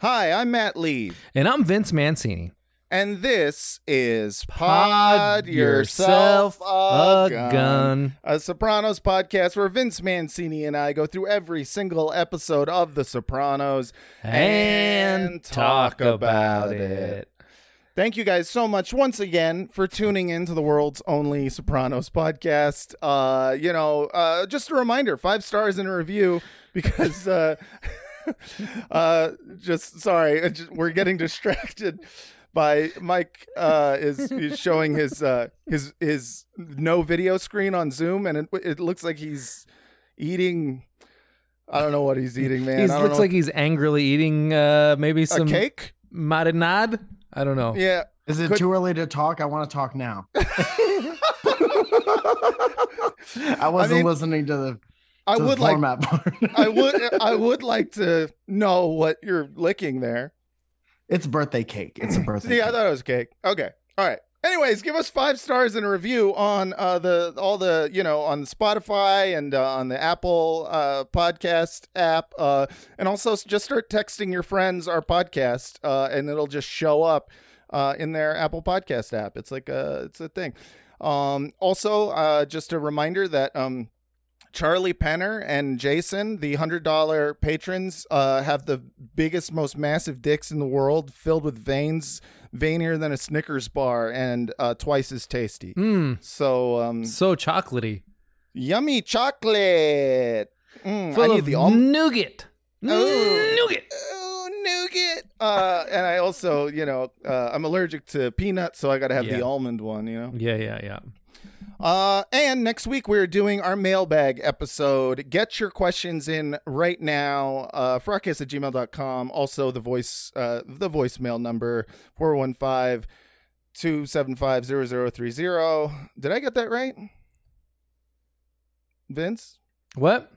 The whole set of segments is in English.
Hi, I'm Matt Lieb, And I'm Vince Mancini. and this is Pod Pod Yourself a, a gun. gun. a Sopranos podcast where Vince Mancini and I go through every single episode of The Sopranos And talk about it. Thank you guys so much once again for tuning in to the world's only Sopranos podcast. Uh, you know, uh, just a reminder, five stars in a review because uh, uh, just sorry, just- we're getting distracted by Mike uh, is, is showing his uh, his his no video screen on Zoom, and it, it looks like he's eating. I don't know what he's eating, man. He looks know. like he's angrily eating uh, maybe a some cake. marinade. I don't know. Yeah, Is it Could- too early to talk? I want to talk now. I wasn't mean, listening to the, I would like. I would I would like to know what you're licking there. It's birthday cake. It's a birthday. I cake. thought it was cake. Okay. All right. Anyways, give us five stars in a review on uh, the all the you know on Spotify and uh, on the Apple uh, podcast app, uh, and also just start texting your friends our podcast, uh, and it'll just show up uh, in their Apple Podcast app. It's like a it's a thing. Um, also, uh, just a reminder that um, Charlie Penner and Jason, the hundred dollar patrons, uh, have the biggest, most massive dicks in the world, filled with veins, veinier than a Snickers bar, and uh, twice as tasty. Mmm, So, um, so chocolatey. yummy chocolate. Mm, I Full need of the almond. nougat. Oh. Nougat. Oh, nougat. Uh, and I also, you know, uh, I'm allergic to peanuts, so I got to have the almond one. You know. Yeah, yeah, yeah. Uh, and next week we're doing our mailbag episode. Get your questions in right now. Uh, frotcast at gmail.com. Also the voice, uh, the voicemail number 415 275 0030. Did I get that right? Vince? What?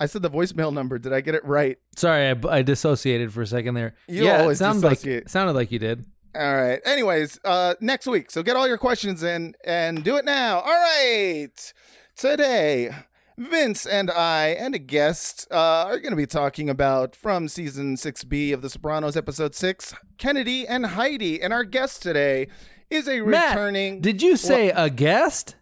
I said the voicemail number. Did I get it right? Sorry, I, I dissociated for a second there. You yeah, always it sounded like dissociate. sounded like you did. All right. Anyways, uh, next week. So get all your questions in and do it now. All right. Today, Vince and I and a guest uh, are going to be talking about from season 6B of The Sopranos, episode 6, Kennedy and Heidi. And our guest today is a Matt, returning. Did you say a guest?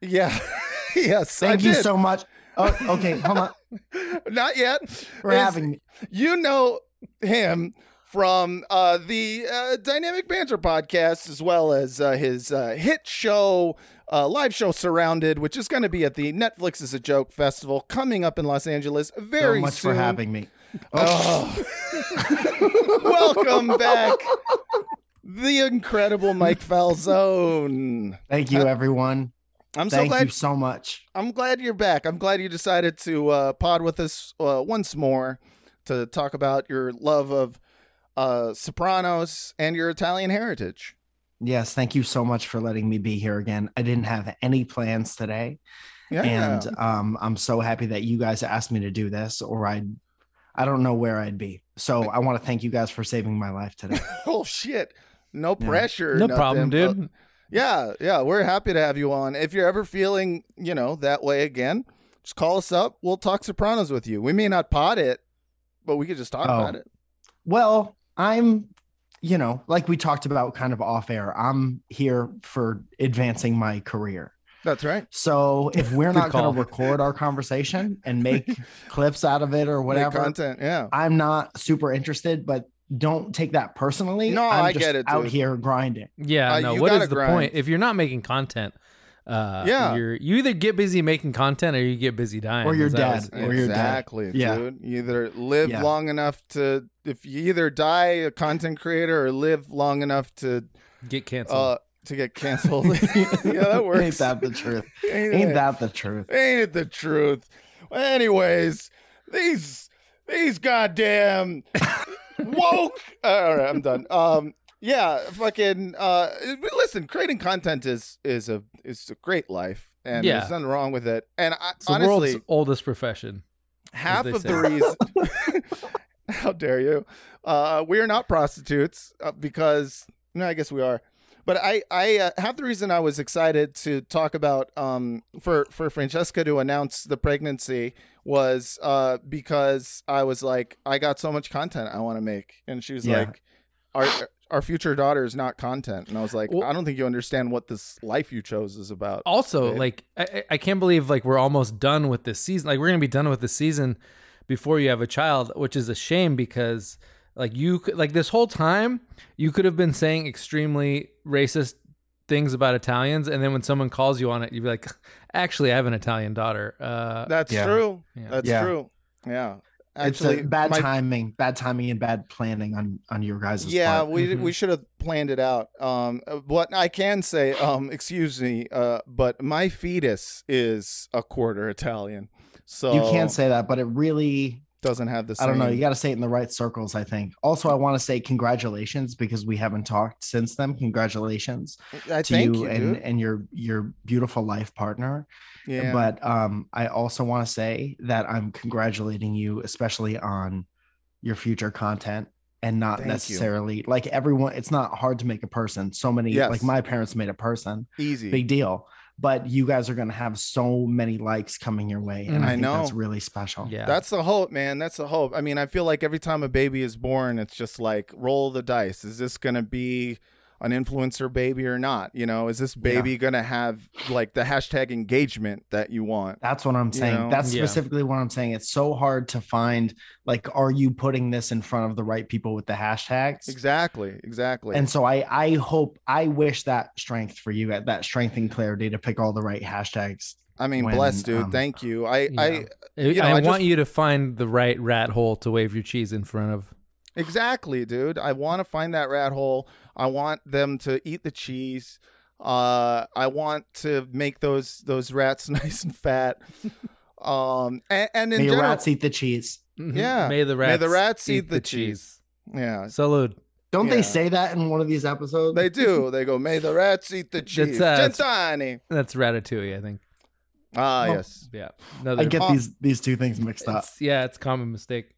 Yeah. yes. I Thank you did. so much. Oh, okay, hold on. Not yet. We're Is- having you know him from uh, the uh, Dynamic Banter podcast, as well as uh, his uh, hit show, uh, live show Surrounded, which is going to be at the Netflix is a Joke Festival coming up in Los Angeles very so much soon. for having me. Oh. Welcome back, the incredible Mike Falzone. Thank you, everyone. I'm so Thank glad you so much. I'm glad you're back. I'm glad you decided to uh, pod with us uh, once more to talk about your love of uh, Sopranos and your Italian heritage. Yes, thank you so much for letting me be here again. I didn't have any plans today, Yeah. and um, I'm so happy that you guys asked me to do this, or I'd I don't know where I'd be. So I want to thank you guys for saving my life today. oh shit. No Yeah. pressure. No nothing, problem, but- dude. yeah, yeah. We're happy to have you on. If you're ever feeling, you know, that way again, just call us up. We'll talk Sopranos with you. We may not pod it, but we could just talk Oh. about it. Well, I'm, you know, like we talked about kind of off air, I'm here for advancing my career. That's right. So if we're not going to record our conversation and make clips out of it or Make whatever, content. Yeah. I'm not super interested. But don't take that personally. No, I'm I just get it, Out dude. here grinding. Yeah, Uh, no. you What gotta is the grind. point? If you're not making content, uh, Yeah. you're you either get busy making content or you get busy dying. Or you're dead. what's- Or you're dead. exactly, Yeah. dude. You either live Yeah. long enough to, if you either die a content creator or live long enough to, Get canceled. uh, to get canceled. yeah, that works. Ain't that the truth? Ain't Ain't it? that the truth? Ain't it the truth? Well, anyways, these these goddamn woke. all right, I'm done. Um, yeah, fucking. Uh, listen, creating content is is a is a great life, and Yeah. there's nothing wrong with it. And I, it's the world's oldest profession. half of say. the reason. how dare you? Uh, we are not prostitutes uh, because no, I guess we are. But I, I uh, half the reason I was excited to talk about um for for Francesca to announce the pregnancy was uh because I was like I got so much content I want to make, and she was Yeah. like, our our future daughter is not content, and I was like, Well- I don't think you understand what this life you chose is about. Also, Right. like I, I- I can't believe like we're almost done with this season. Like we're gonna be done with the season before you have a child, which is a shame because like you could like this whole time you could have been saying extremely racist things about Italians, and then when someone calls you on it, you'd be like, "Actually, I have an Italian daughter." Uh, That's Yeah. true. Yeah. That's Yeah. true. Yeah. It's Actually, a bad my- timing, bad timing, and bad planning on on your guys' Yeah, part. we Mhm. we should have planned it out. Um, what I can say, um, excuse me, uh, but my fetus is a quarter Italian, so you can't say that, but it really doesn't have the. Same, I don't know. You got to say it in the right circles, I think. Also, I want to say congratulations because we haven't talked since then. Congratulations I to thank you, you, and and your your beautiful life partner. yeah, But um, I also want to say that I'm congratulating you, especially on your future content, and not Thank you. necessarily like everyone. It's not hard to make a person. So many Yes. like my parents made a person. easy. Big deal. But you guys are going to have so many likes coming your way, and Mm. I, I think that's really special. yeah, That's the hope, man. That's the hope. I mean, I feel like every time a baby is born, it's just like roll the dice. Is this gonna be an influencer baby or not? You know, is this baby gonna have like the hashtag engagement that you want? That's what I'm You saying. know? That's Yeah. specifically what I'm saying. It's so hard to find like are you putting this in front of the right people with the hashtags? Exactly, exactly. And so I I hope I wish that strength for you at that strength and clarity to pick all the right hashtags. I mean, when, bless, dude. um, Thank you. I, Yeah. I, I, you know, I I want just- you to find the right rat hole to wave your cheese in front of. Exactly, dude. I want to find that rat hole. I want them to eat the cheese. Uh, I want to make those those rats nice and fat. Um, and, and in May general, rats eat the cheese. Mhm. Yeah. May the May rats the rats eat the cheese. yeah, Salute. Don't Yeah. they say that in one of these episodes? they do. They go, "May the rats eat the cheese." uh. That's Ratatouille, I think. Ah, Oh. yes. Yeah. Another, I get Oh. these these two things mixed up. it's- yeah, it's a common mistake.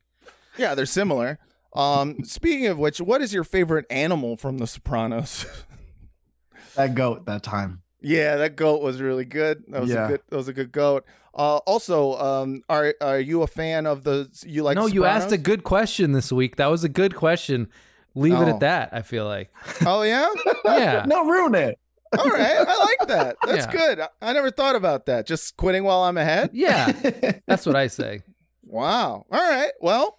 Yeah, they're similar. Um, speaking of which, what is your favorite animal from The Sopranos? That goat that time. Yeah, that goat was really good. That was Yeah. a good. That was a good goat. Uh, also, um, are are you a fan of the? You like? no, you asked a good question this week. That was a good question. Leave it Oh. at that, I feel like. Oh yeah. Yeah. no, ruin it. All right, I like that. That's Yeah. good. I- I never thought about that. Just quitting while I'm ahead. Yeah. That's what I say. Wow. All right. Well,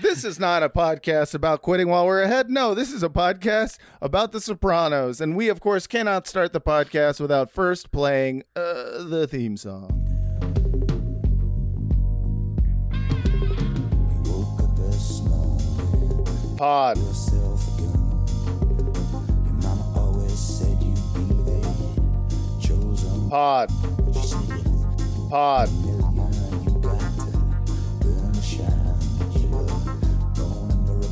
this is not a podcast about quitting while we're ahead. No, this is a podcast about The Sopranos, and we, of course, cannot start the podcast without first playing uh, the theme song. Pod. yourself a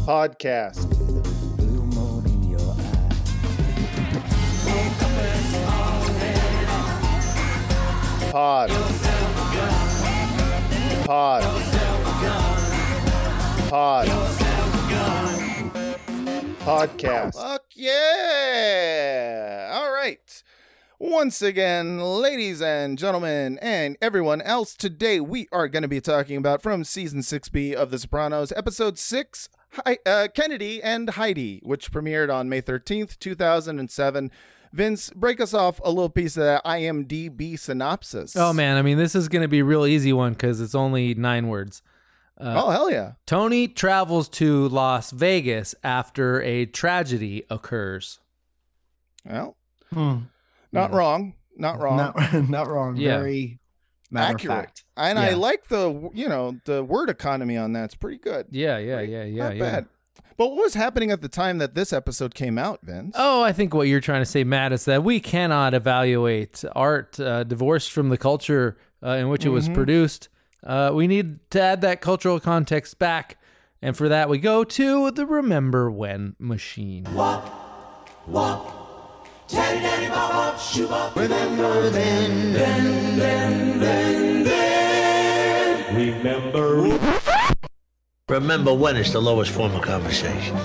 Podcast. Pod. Pod. Pod. Podcast. Fuck yeah. All right. Once again, ladies and gentlemen, and everyone else, today we are going to be talking about from season 6B of The Sopranos, episode 6, Hi- uh, Kennedy and Heidi, which premiered on May 13th, 2007. Vince, break us off a little piece of that IMDb synopsis. Oh man, I mean, this is gonna be a real easy one because it's only nine words. oh hell yeah! Tony travels to Las Vegas after a tragedy occurs. Well, Hmm. not wrong, not wrong. Not, not wrong. Yeah. Very matter Accurate. of fact. And I like the you know the word economy on that. It's pretty good. Yeah, yeah, yeah, yeah, not yeah. bad. But what was happening at the time that this episode came out, Vince? Oh, I think what you're trying to say, Matt, is that we cannot evaluate art uh, divorced from the culture uh, in which it was produced. Uh, we need to add that cultural context back. And for that, we go to the Remember When machine. Remember then, then, then, then, then. Remember. Remember when is the lowest form of conversation.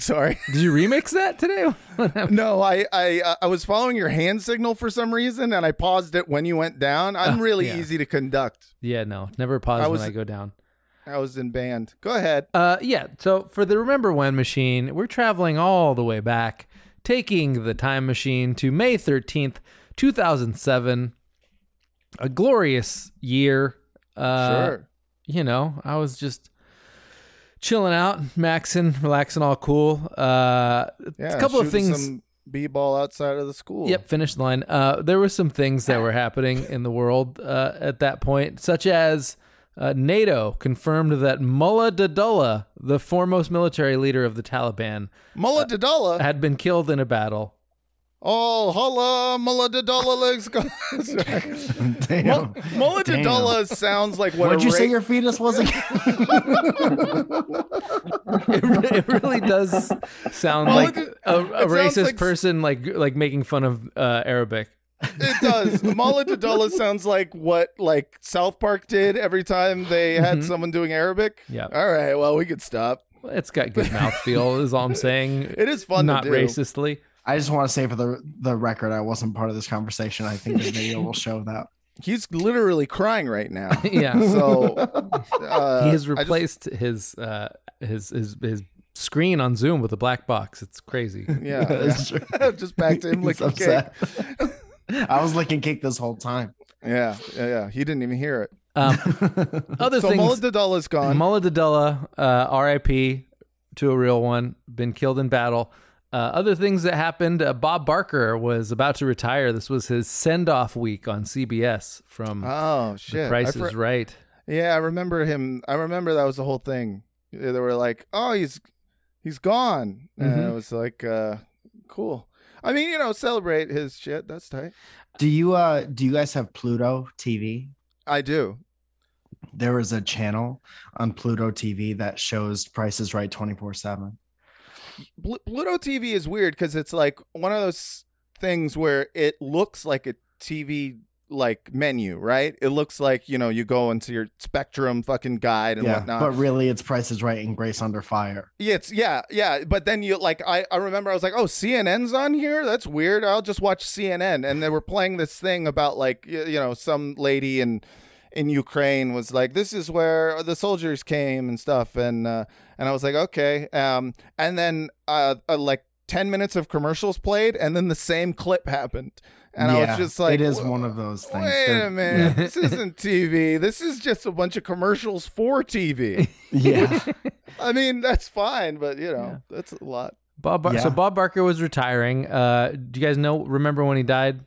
Sorry. Did you remix that today? No, I I uh, I was following your hand signal for some reason, and I paused it when you went down. I'm Oh, really yeah. easy to conduct. yeah, no, never pause I was- when I go down. I was in band. Go ahead. Uh, yeah. So for the Remember When machine, we're traveling all the way back, taking the time machine to May 13th, 2007. A glorious year. Uh, sure. You know, I was just chilling out, maxing, relaxing, all cool. Uh, Yeah. a couple of things. Some b-ball outside of the school. Yep, finish line. Uh, there were some things that were happening in the world uh, at that point, such as uh, NATO confirmed that Mullah Dadullah, the foremost military leader of the Taliban, Mullah Dadullah. had been killed in a battle. Oh, holla, Mullah Dadullah legs go. Damn. Mul- Mullah Damn. Dadullah sounds like what What'd a you say your fetus was again? It, re- it really does sound Well, like it- a, a racist like s- person, like like making fun of uh, Arabic. It does. Mullah Dadullah sounds like what like South Park did every time they had someone doing Arabic. Mm-hmm. Yeah. All right. Well, we could stop. It's got good mouthfeel, is all I'm saying. It is fun Not to do. racistly. I just want to say for the the record, I wasn't part of this conversation. I think the video will show that. He's literally crying right now. Yeah. So uh, he has I just- replaced his uh his his his screen on Zoom with a black box. It's crazy. yeah, That's yeah. just back to him He's licking cake. upset. I was licking cake this whole time. Yeah, yeah, yeah. He didn't even hear it. Um, other So things. Mullah Dadullah's gone. Mullah Dadullah, uh, R.I.P. to a real one, been killed in battle. Uh, other things that happened. Uh, Bob Barker was about to retire. This was his send-off week on CBS from oh The shit! Price I is for- Right. Yeah, I remember him. I remember that was the whole thing. They were like, "Oh, he's he's gone," and Mhm. it was like, uh, "Cool." I mean, you know, celebrate his shit. That's tight. Do you uh do you guys have Pluto TV? I do. There is a channel on Pluto TV that shows prices right 24/7. Pl- Pluto TV is weird because it's like one of those things where it looks like a TV like menu, right? It looks like you know you go into your Spectrum fucking guide and Yeah, whatnot. but really it's prices right and Grace Under Fire. Yeah, it's yeah, yeah. But then you like I, I remember I was like, oh, CNN's on here. That's weird. I'll just watch CNN. And they were playing this thing about like you know some lady in in Ukraine was like, this is where the soldiers came and stuff. And uh, and I was like, okay. Um, and then uh, uh like ten minutes of commercials played, and then the same clip happened. And I was just like, it is one of those things. Wait They're- a minute, this isn't TV. This is just a bunch of commercials for TV. Yeah. I mean, that's fine, but you know, that's a lot. Bob. Bar- So Bob Barker was retiring. Uh, do you guys know? Remember when he died?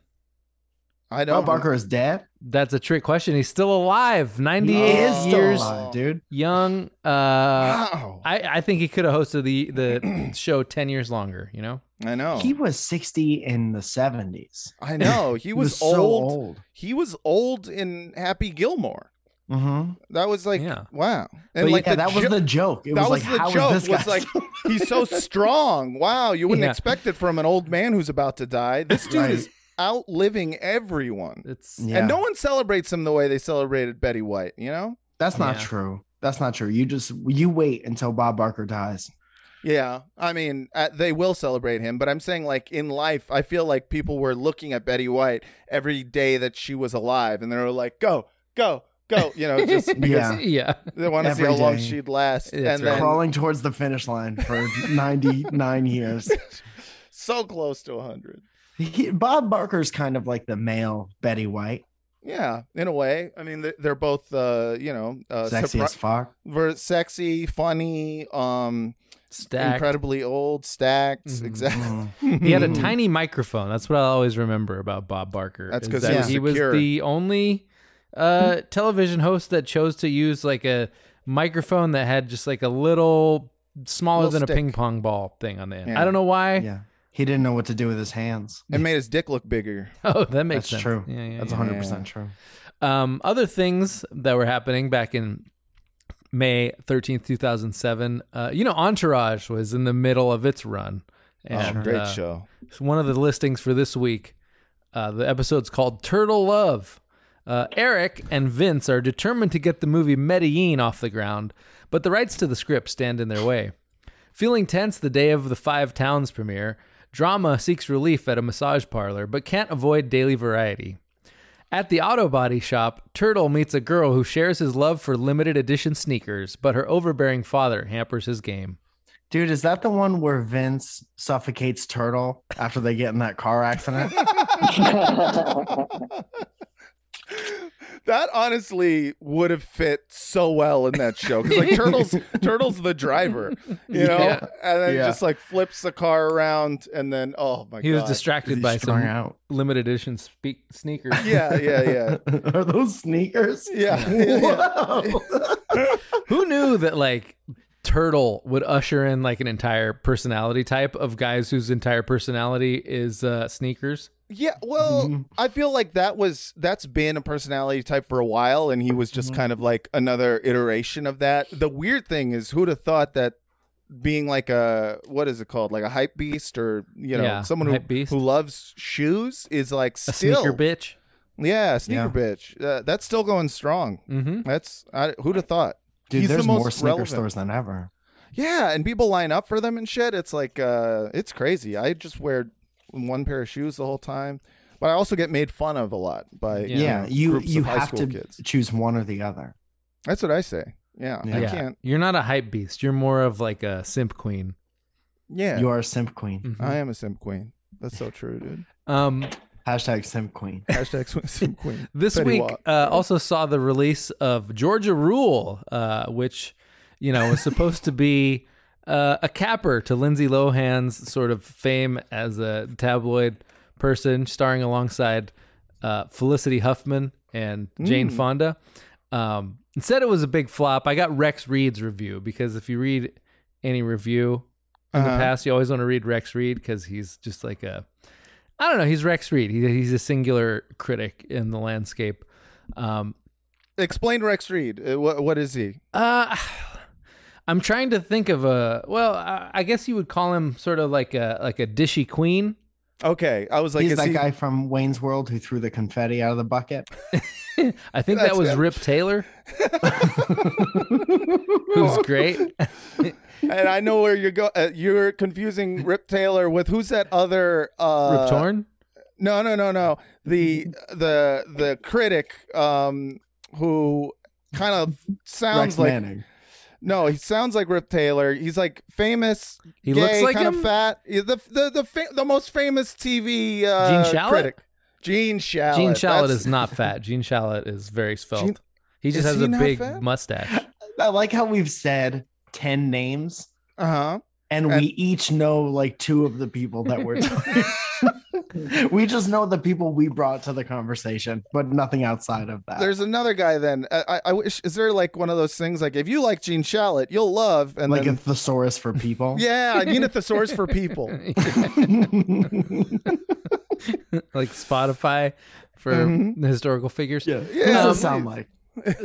I don't. Bob Barker is dead. That's a trick question. He's still alive. He Ninety-eight is still years alive, dude. young. Uh, Wow. I, I think he could have hosted the the show ten years longer. You know. I know. He was 60 in the 70s. I know. He was, so old. old. He was old in Happy Gilmore. Mm-hmm. That was like Yeah. wow. But like yeah, the that was the joke. It that was, was like, the how is joke. this Was like he's so strong. Wow, you wouldn't Yeah. expect it from an old man who's about to die. This dude Right. is outliving everyone, It's Yeah. and no one celebrates him the way they celebrated Betty White. You know? That's not Yeah. true. That's not true. You just you wait until Bob Barker dies. Yeah, I mean, uh, they will celebrate him, but I'm saying, like, in life, I feel like people were looking at Betty White every day that she was alive, and they were like, go, go, go, you know, just because Yeah. yeah. they want to see Every how long she'd last. That's and right. then, Crawling towards the finish line for 99 years. so close to 100. He, Bob Barker's kind of like the male Betty White, Yeah, in a way. I mean, they- they're both, uh, you know, uh, sexy surpri- as fuck. ver- sexy, funny, um, Stacked. incredibly old, stacked. Mhm. Exactly. He had a tiny microphone. That's what I always remember about Bob Barker. That's because that he was he was the only uh, television host that chose to use like a microphone that had just like a little smaller Little than stick. a ping pong ball thing on the end. Yeah. I don't know why. Yeah, he didn't know what to do with his hands. It made his dick look bigger. Oh, that makes That's sense. true. Yeah, yeah, That's yeah. 100 percent true. Um, other things that were happening back in May 13th, 2007. Uh, you know, Entourage was in the middle of its run. And, oh, great uh, show. it's one of the listings for this week. Uh, the episode's called Turtle Love. Uh, Eric and Vince are determined to get the movie Medellin off the ground, but the rights to the script stand in their way. Feeling tense the day of the Five Towns premiere, Drama seeks relief at a massage parlor, but can't avoid daily variety. At the auto body shop, Turtle meets a girl who shares his love for limited edition sneakers, but her overbearing father hampers his game. Dude, is that the one where Vince suffocates Turtle after they get in that car accident? That honestly would have fit so well in that show because like Turtles, Turtles the driver, you know, Yeah. and then Yeah. just like flips the car around, and then oh my He god, he was distracted He's by strung some out. limited edition speak- sneakers. Yeah, yeah, yeah. Are those sneakers? Yeah, yeah, yeah. Who knew that like Turtle would usher in like an entire personality type of guys whose entire personality is uh, sneakers? Yeah, well, Mhm. I feel like that was that's been a personality type for a while, and he was just kind of like another iteration of that. The weird thing is, who'd have thought that being like a what is it called, like a hype beast, or you know, Yeah, someone who who loves shoes is like A still, sneaker bitch. yeah, sneaker Yeah. bitch. Uh, that's still going strong. Mm-hmm. That's I, who'd have thought. Dude, He's the there's most more sneaker relevant. stores than ever. Yeah, and people line up for them and shit. It's like uh it's crazy. I just wear one pair of shoes the whole time. But I also get made fun of a lot by Yeah. Yeah, know, you groups you of high have to kids. choose one or the other. That's what I say. Yeah, I can't. You're not a hype beast. You're more of like a simp queen. Yeah, You are a simp queen. Mhm. I am a simp queen. That's so true, dude. Um, Hashtag simp queen. Hashtag simp queen. this Petty week uh, also saw the release of Georgia Rule, uh, which you know was supposed to be uh, a capper to Lindsay Lohan's sort of fame as a tabloid person, starring alongside uh, Felicity Huffman and Jane Mm. Fonda. Um, instead, it was a big flop. I got Rex Reed's review because if you read any review in the Uh-huh. past, you always want to read Rex Reed because he's just like a I don't know. He's Rex Reed. He, he's a singular critic in the landscape. Um, Explain Rex Reed. Uh, what, what is he? uh, I'm trying to think of a. Well, I, I guess you would call him sort of like a like a dishy queen. Okay, I was like, He's is that he, guy from Wayne's World who threw the confetti out of the bucket. I think That's that was him. Rip Taylor, who's great. And I know where you're go. Uh, you're confusing Rip Taylor with who's that other? Uh, Rip Torn. No, no, no, no. The the the critic um who kind of sounds Rex like Manning. no, he sounds like Rip Taylor. He's like famous, He gay, looks like kind him? of fat. He's The the the fa- the most famous TV uh, Gene Shalit? critic. Gene Shalit. Gene Shalit That's- is not fat. Gene Shalit is very svelte. Gene- he just is has he a not big fat? mustache. I like how we've said 10 names uh-huh. and, And- we each know like two of the people that we're talking. we just know the people we brought to the conversation, but nothing outside of that. There's another guy. Then I, I, I wish. Is there like one of those things like if you like Gene Shalit, you'll love and like then, a thesaurus for people. yeah, I mean a thesaurus for people. like Spotify for Mhm. historical figures. yeah. Yeah, What does Um, it sound like?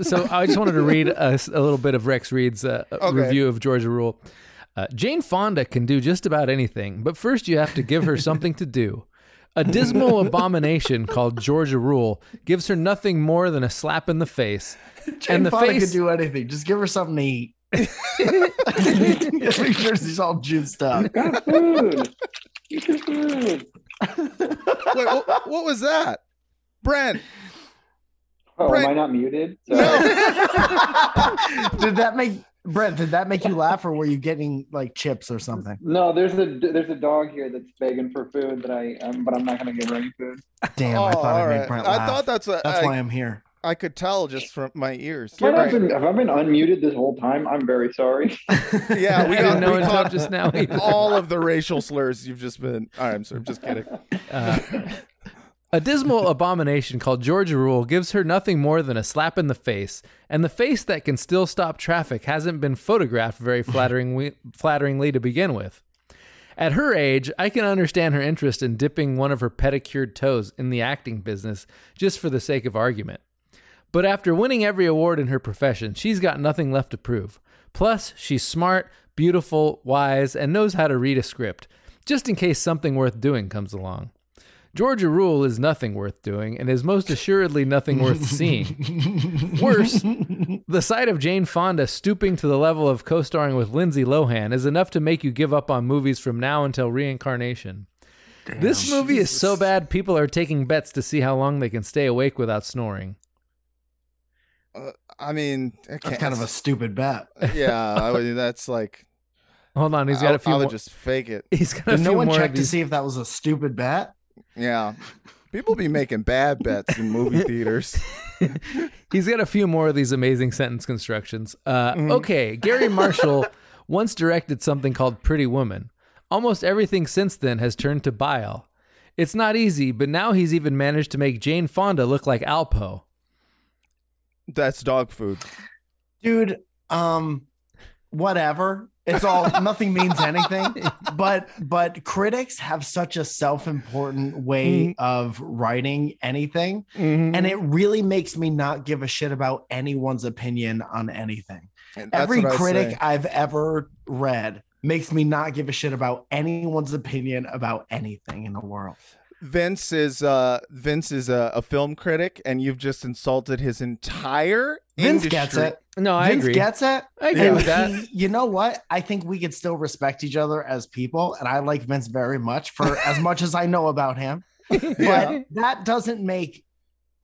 So I just wanted to read a little bit of Rex Reed's uh, Okay. review of Georgia Rule. Uh, Jane Fonda can do just about anything, but first you have to give her something to do. A dismal abomination called Georgia Rule gives her nothing more than a slap in the face. Jane the Fonda face- could do anything. Just give her something to eat. Make sure she's all juiced up. Got food. Eat your food. Wait, what, what was that, Brent? Oh, Brent- am I not muted? No. Did that make Brent, did that make you laugh, or were you getting like chips or something? No, there's a there's a dog here that's begging for food that I um, but I'm not gonna give her any food. Damn, I Oh, thought I all made. Brent laugh. I thought that's what That's I, why I'm here. I could tell just from my ears. Have I, Right. been, have I been unmuted this whole time? I'm very sorry. Yeah, we I got didn't know we until just now. either. all of the racial slurs you've just been. All right, I'm sorry, I'm just kidding. Uh, a dismal abomination called Georgia Rule gives her nothing more than a slap in the face, and the face that can still stop traffic hasn't been photographed very flatteringly, flatteringly to begin with. At her age, I can understand her interest in dipping one of her pedicured toes in the acting business just for the sake of argument. But after winning every award in her profession, she's got nothing left to prove. Plus, she's smart, beautiful, wise, and knows how to read a script, just in case something worth doing comes along. Georgia Rule is nothing worth doing and is most assuredly nothing worth seeing. Worse, the sight of Jane Fonda stooping to the level of co starring with Lindsay Lohan is enough to make you give up on movies from now until reincarnation. this movie is so bad, people are taking bets to see how long they can stay awake without snoring. Uh, I mean, I That's kind of a stupid bet. yeah. I would, that's like Hold on, he's got I, a few I would more. just fake it. He's got a Did few no one more of check to see if that was a stupid bet? Yeah, people be making bad bets in movie theaters. He's got a few more of these amazing sentence constructions. Uh, Mm-hmm. Okay, Garry Marshall once directed something called Pretty Woman. Almost everything since then has turned to bile. It's not easy, but now he's even managed to make Jane Fonda look like Alpo. That's dog food. Dude, um, whatever. It's all nothing means anything. But but critics have such a self-important way of writing anything. Mhm. And it really makes me not give a shit about anyone's opinion on anything. Every critic. I've ever read makes me not give a shit about anyone's opinion about anything in the world. Vince is uh Vince is a, a film critic, and you've just insulted his entire Vince industry. gets it. No, I Vince agree. gets it. I agree with that. he- you know what? I think we could still respect each other as people, and I like Vince very much for as much as I know about him. But Yeah. that doesn't make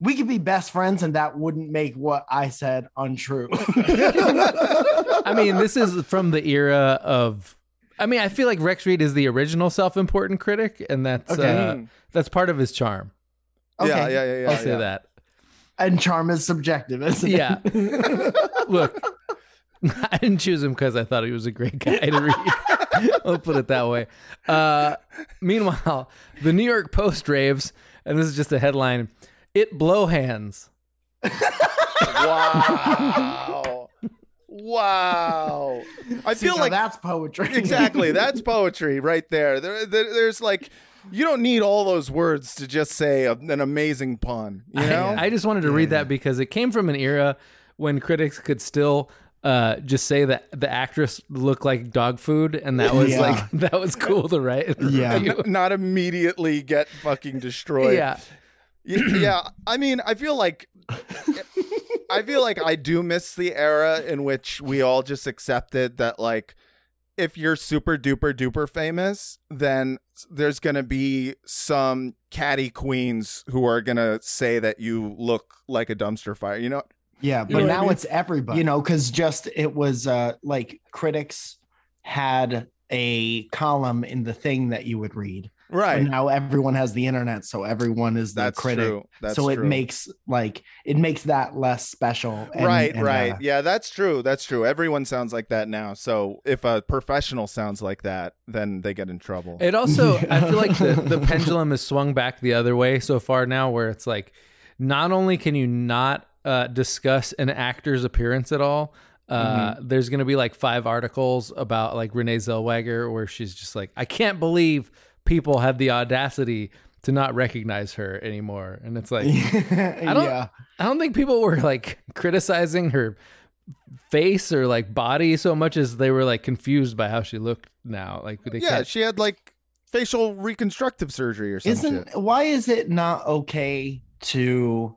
we could be best friends, and that wouldn't make what I said untrue. I mean, this is from the era of. I mean, I feel like Rex Reed is the original self-important critic, and that's Okay. uh, that's part of his charm. Okay. Yeah, yeah, yeah, yeah. I'll say yeah. that. and charm is subjective, isn't it? Yeah. Look, I didn't choose him because I thought he was a great guy to read. I'll put it that way. Uh, meanwhile, the New York Post raves, and this is just a headline: "It blow hands." Wow. Wow. I See, feel like that's poetry. exactly that's poetry right there. There, there. There's like you don't need all those words to just say a, an amazing pun. You know. I, I just wanted to read that because it came from an era when critics could still uh, just say that the actress looked like dog food, and that was Yeah. like that was cool to write. Yeah. N- not immediately get fucking destroyed. yeah. Yeah. I mean, I feel like I feel like I do miss the era in which we all just accepted that like if you're super duper duper famous, then there's going to be some catty queens who are going to say that you look like a dumpster fire. You know? Yeah, You but know what I now mean? it's everybody. You know, because just it was uh like critics had a column in the thing that you would read. Right. And now everyone has the internet, so everyone is the That's critic. true. That's so it true. makes like it makes that less special. and- right, and, right. uh, yeah, that's true. That's true. Everyone sounds like that now. So if a professional sounds like that, then they get in trouble. It also, I feel like the, the pendulum has swung back the other way so far now, where it's like, not only can you not uh, discuss an actor's appearance at all, uh, there's going to be like five articles about like Renee Zellweger where she's just like, I can't believe people have the audacity to not recognize her anymore. And it's like, I don't, yeah. I don't think people were like criticizing her face or like body so much as they were like confused by how she looked now. Like they yeah, can't, she had like facial reconstructive surgery or something. Isn't why is it not okay to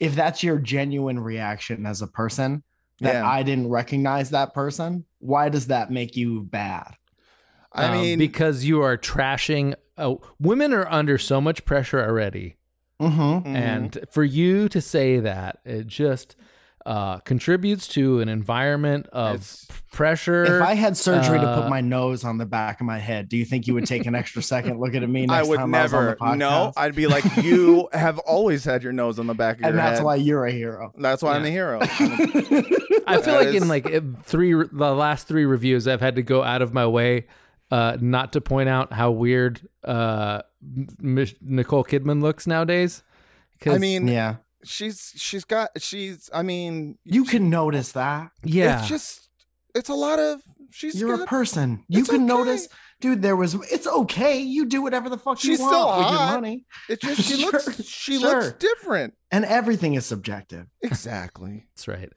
if that's your genuine reaction as a person that Yeah. I didn't recognize that person? Why does that make you bad? I Um, mean, because you are trashing. Uh, women are under so much pressure already, Mm-hmm. mhm. and for you to say that, it just uh, contributes to an environment of It's- pressure. If I had surgery to uh, put my nose on the back of my head, do you think you would take an extra second looking at me next I would time I was on never. the podcast? no, I'd be like, you have always had your nose on the back of and your head, and that's why you're a hero. That's why I'm the hero. I feel That like is- in like three the last three reviews, I've had to go out of my way uh, not to point out how weird uh, M- Nicole Kidman looks nowadays. I mean, Yeah, she's she's got she's. I mean, you can notice that. yeah, It's just it's a lot of she's. You're a person. You It's can okay. notice, dude. There was. It's okay. You do whatever the fuck She's you still want with your money, It just she Sure, looks she looks different. and everything is subjective. Exactly. That's right.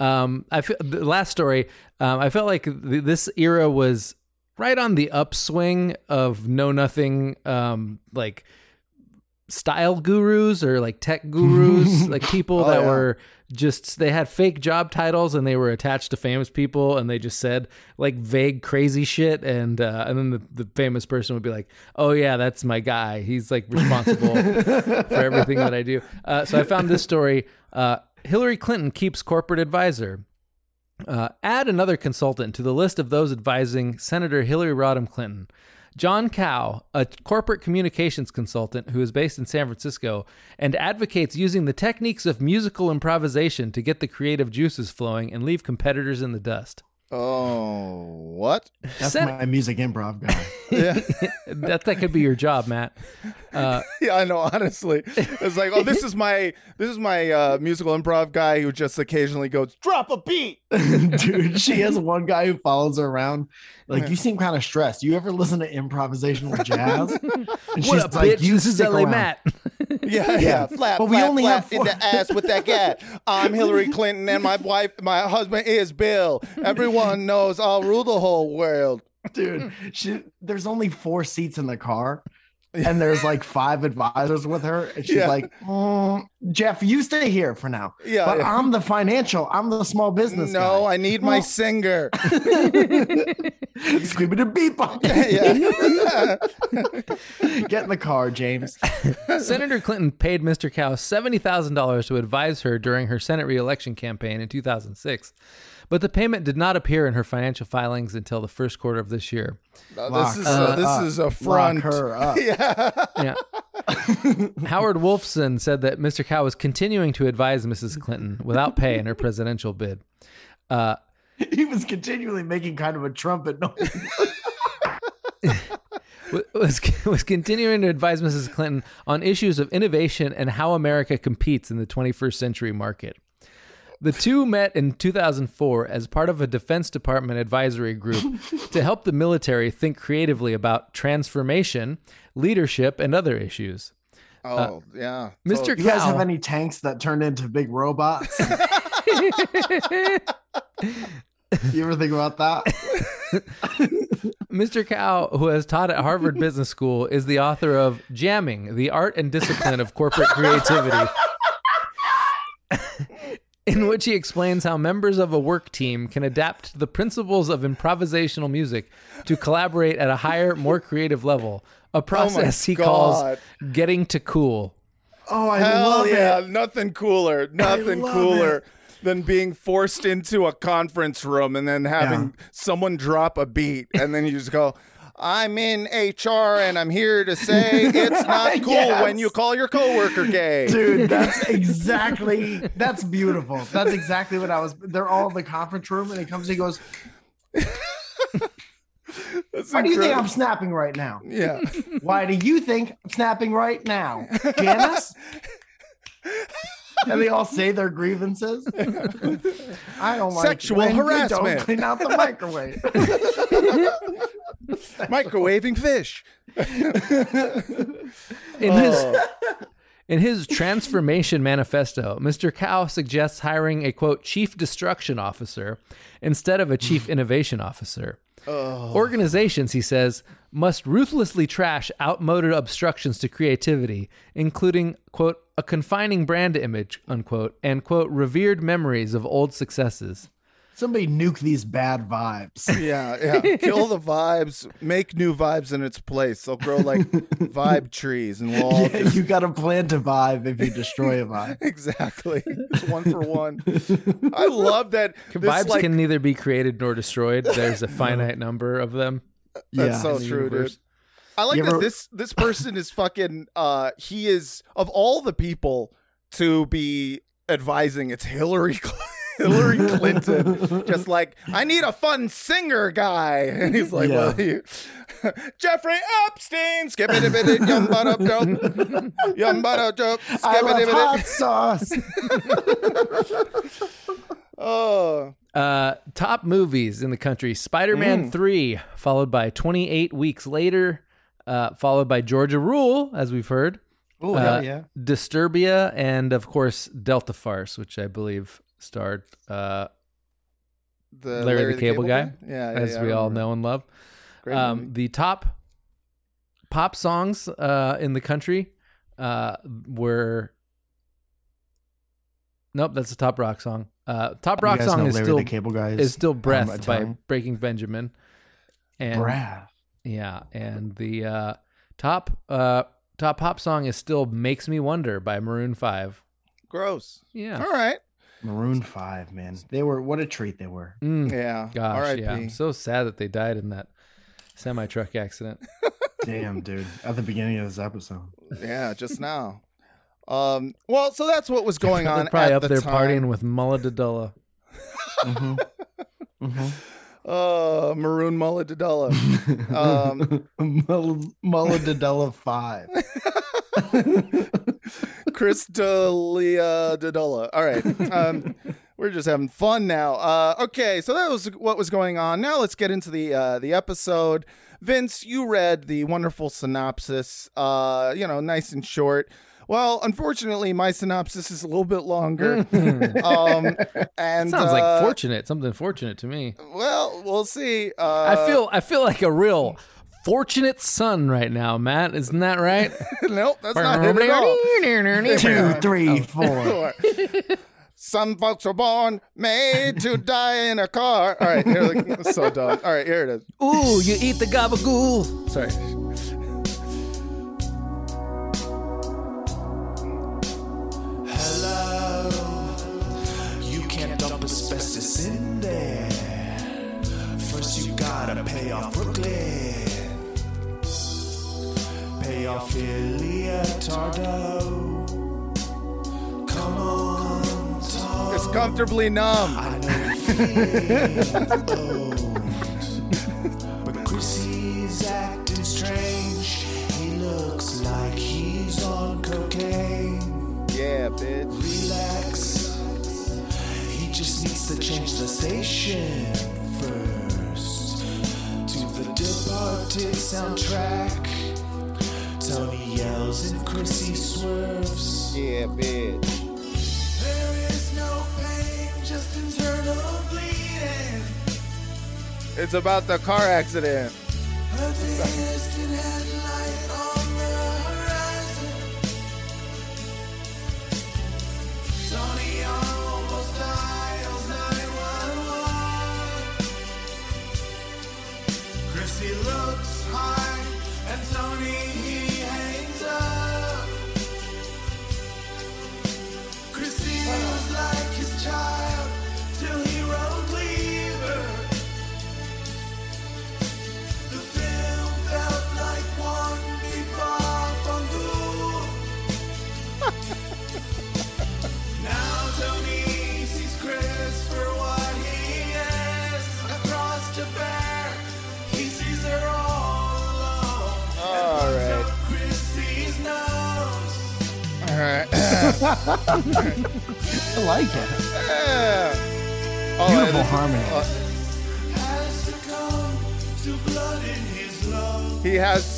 Um, I feel the last story. Um, I felt like th- this era was right on the upswing of know nothing, um, like style gurus or like tech gurus, like people Oh, that yeah. were just they had fake job titles and they were attached to famous people and they just said like vague crazy shit and uh, and then the, the famous person would be like oh yeah that's my guy he's like responsible for everything that I do. Uh, so I found this story. Uh, Hillary Clinton keeps corporate advisor. Uh, add another consultant to the list of those advising Senator Hillary Rodham Clinton. John Kao, a corporate communications consultant who is based in San Francisco and advocates using the techniques of musical improvisation to get the creative juices flowing and leave competitors in the dust. Oh, what? That's Sen- my music improv guy. Yeah, that that could be your job, Matt. Uh, yeah, I know. Honestly, it's like, oh, this is my this is my uh, musical improv guy who just occasionally goes, drop a beat. Dude, she has one guy who follows her around. Like, you seem kind of stressed. You ever listen to improvisational jazz? And what she's up, like, bitch? "You This is stick LA around." Matt. Yeah, yeah, flat, But we flat, only flat have in four- the ass with that cat. I'm Hillary Clinton, and my wife, my husband is Bill. Everyone knows I'll rule the whole world. Dude, she, there's only four seats in the car. And there's like five advisors with her. And she's Yeah. like, "Mm, Jeff, you stay here for now. Yeah, But yeah. I'm the financial, I'm the small business No, guy. I need my Well- singer. Scooby the beatbox. yeah. Get in the car, James. Senator Clinton paid Mr. Kao $70,000 to advise her during her Senate reelection campaign in 2006, but the payment did not appear in her financial filings until the first quarter of this year. No, Lock this is her a, this up. is a Lock front. her up. Yeah. Yeah. Howard Wolfson said that Mr. Kao was continuing to advise Mrs. Clinton without pay in her presidential bid. Uh, He was continually making kind of a trumpet noise. was was continuing to advise Mrs. Clinton on issues of innovation and how America competes in the 21st century market. The two met in 2004 as part of a Defense Department advisory group to help the military think creatively about transformation, leadership, and other issues. Oh, uh, yeah. Mr. You guys have any tanks that turned into big robots? you ever think about that? Mr. Kao, who has taught at Harvard Business School, is the author of Jamming, the Art and Discipline of Corporate Creativity, in which he explains how members of a work team can adapt the principles of improvisational music to collaborate at a higher, more creative level, a oh process he God. calls getting to cool. Oh, I Hell love yeah. it. Nothing cooler. Nothing cooler. it. Than being forced into a conference room and then having someone drop a beat, and then you just go, I'm in HR and I'm here to say it's not cool Yes. when you call your coworker gay. Dude, that's exactly that's beautiful. That's exactly what I was. They're all in the conference room, and he comes. He goes, That's "Why do you think. I'm snapping right now? Yeah. Why do you think I'm snapping right now, Janice?" And they all say their grievances. I don't like Sexual you harassment. Don't clean out the microwave. Microwaving fish. In his Oh. In his transformation manifesto, Mr. Kao suggests hiring a quote chief destruction officer instead of a chief innovation officer. Oh. Organizations, he says, must ruthlessly trash outmoded obstructions to creativity, including quote a confining brand image unquote and quote revered memories of old successes. Somebody nuke these bad vibes. Yeah, yeah. Kill the vibes. Make new vibes in its place. They'll grow like vibe trees, and we'll all Yeah, just- you got to plant a vibe if you destroy a vibe. exactly. It's one for one. I love that. this, Vibes like, can neither be created nor destroyed. There's a finite number of them. That's Yeah. so in the true, dude. I like You that ever- this this person is fucking uh he is of all the people to be advising it's Hillary Cl- Hillary Clinton just like I need a fun singer guy and he's like well you Jeffrey Epstein skip it a bit yum bada dope yum bada dope I skip love it a hot sauce. oh Uh, top movies in the country: Spider-Man Mm. three, followed by 28 weeks later, uh, followed by Georgia Rule, as we've heard. Oh, Uh, yeah. Disturbia, and of course Delta Farce, which I believe starred uh, the Larry, the Cable, Guy, yeah, yeah as yeah, we all know and love. Great Um, the top pop songs uh, in the country uh, were. Nope, that's the top rock song. Uh, top rock guys song know is Larry still the Cable Guy is still "Breath" by Breaking Benjamin. And Breath. yeah, and the uh, top uh, top pop song is still "Makes Me Wonder" by Maroon Five. gross Yeah, all right Maroon Five, man. They were what a treat they were. Mm, yeah gosh, R.I.P. yeah. I'm so sad that they died in that semi truck accident. Damn, dude. At the beginning of this episode. Yeah, just now. Um, well, so that's what was going on They're probably at up the there time. partying with Mullah Dadullah. hmm hmm Uh, Maroon Mulladadella. Um, Mulladadella Five. Chris D'Elia Dadella. All right. Um, we're just having fun now. Uh, okay, so that was what was going on. Now let's get into the uh, the episode. Vince, you read the wonderful synopsis. Uh, you know, nice and short. Well, unfortunately, my synopsis is a little bit longer. um, and Sounds uh, like fortunate, something fortunate to me. Well, we'll see. Uh, I feel I feel like a real fortunate son right now, Matt. Isn't that right? nope, that's not it at all. Two, three, oh. four. Four. Some folks were born made to die in a car. All right, here, like, so dumb. All right, here it is. Ooh, you eat the gabagool. Sorry. Hello, you can't dump asbestos in there. First, you gotta pay off Brooklyn, comfortably numb. I know old, but Chrissy's acting strange. He looks like he's on cocaine. Yeah, bitch. Relax. He just needs to change the station first to the Departed soundtrack. Tony yells and Chrissy swerves. Yeah, bitch. It's about the car accident.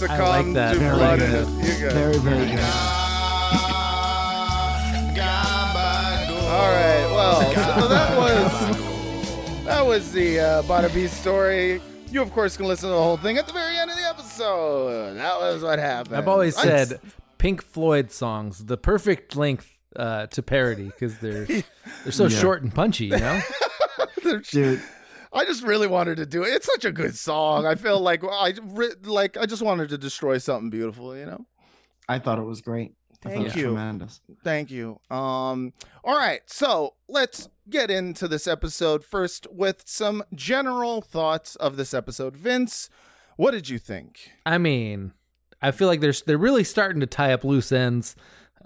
He has succumbed that. to Very blood in good. it. You go. Very, very good. All right. Well, so that was that was the uh, Bada Beast story. You, of course, can listen to the whole thing at the very end of the episode. That was what happened. I've always I- said Pink Floyd songs, the perfect length uh, to parody because they're they're so short and punchy, you know. they're, dude. I just really wanted to do it. It's such a good song. I feel like I like I just wanted to destroy something beautiful, you know. I thought it was great. Thank you. Tremendous. Thank you. Um all right. So, let's get into this episode first with some general thoughts of this episode. Vince, what did you think? I mean, I feel like they're they're really starting to tie up loose ends,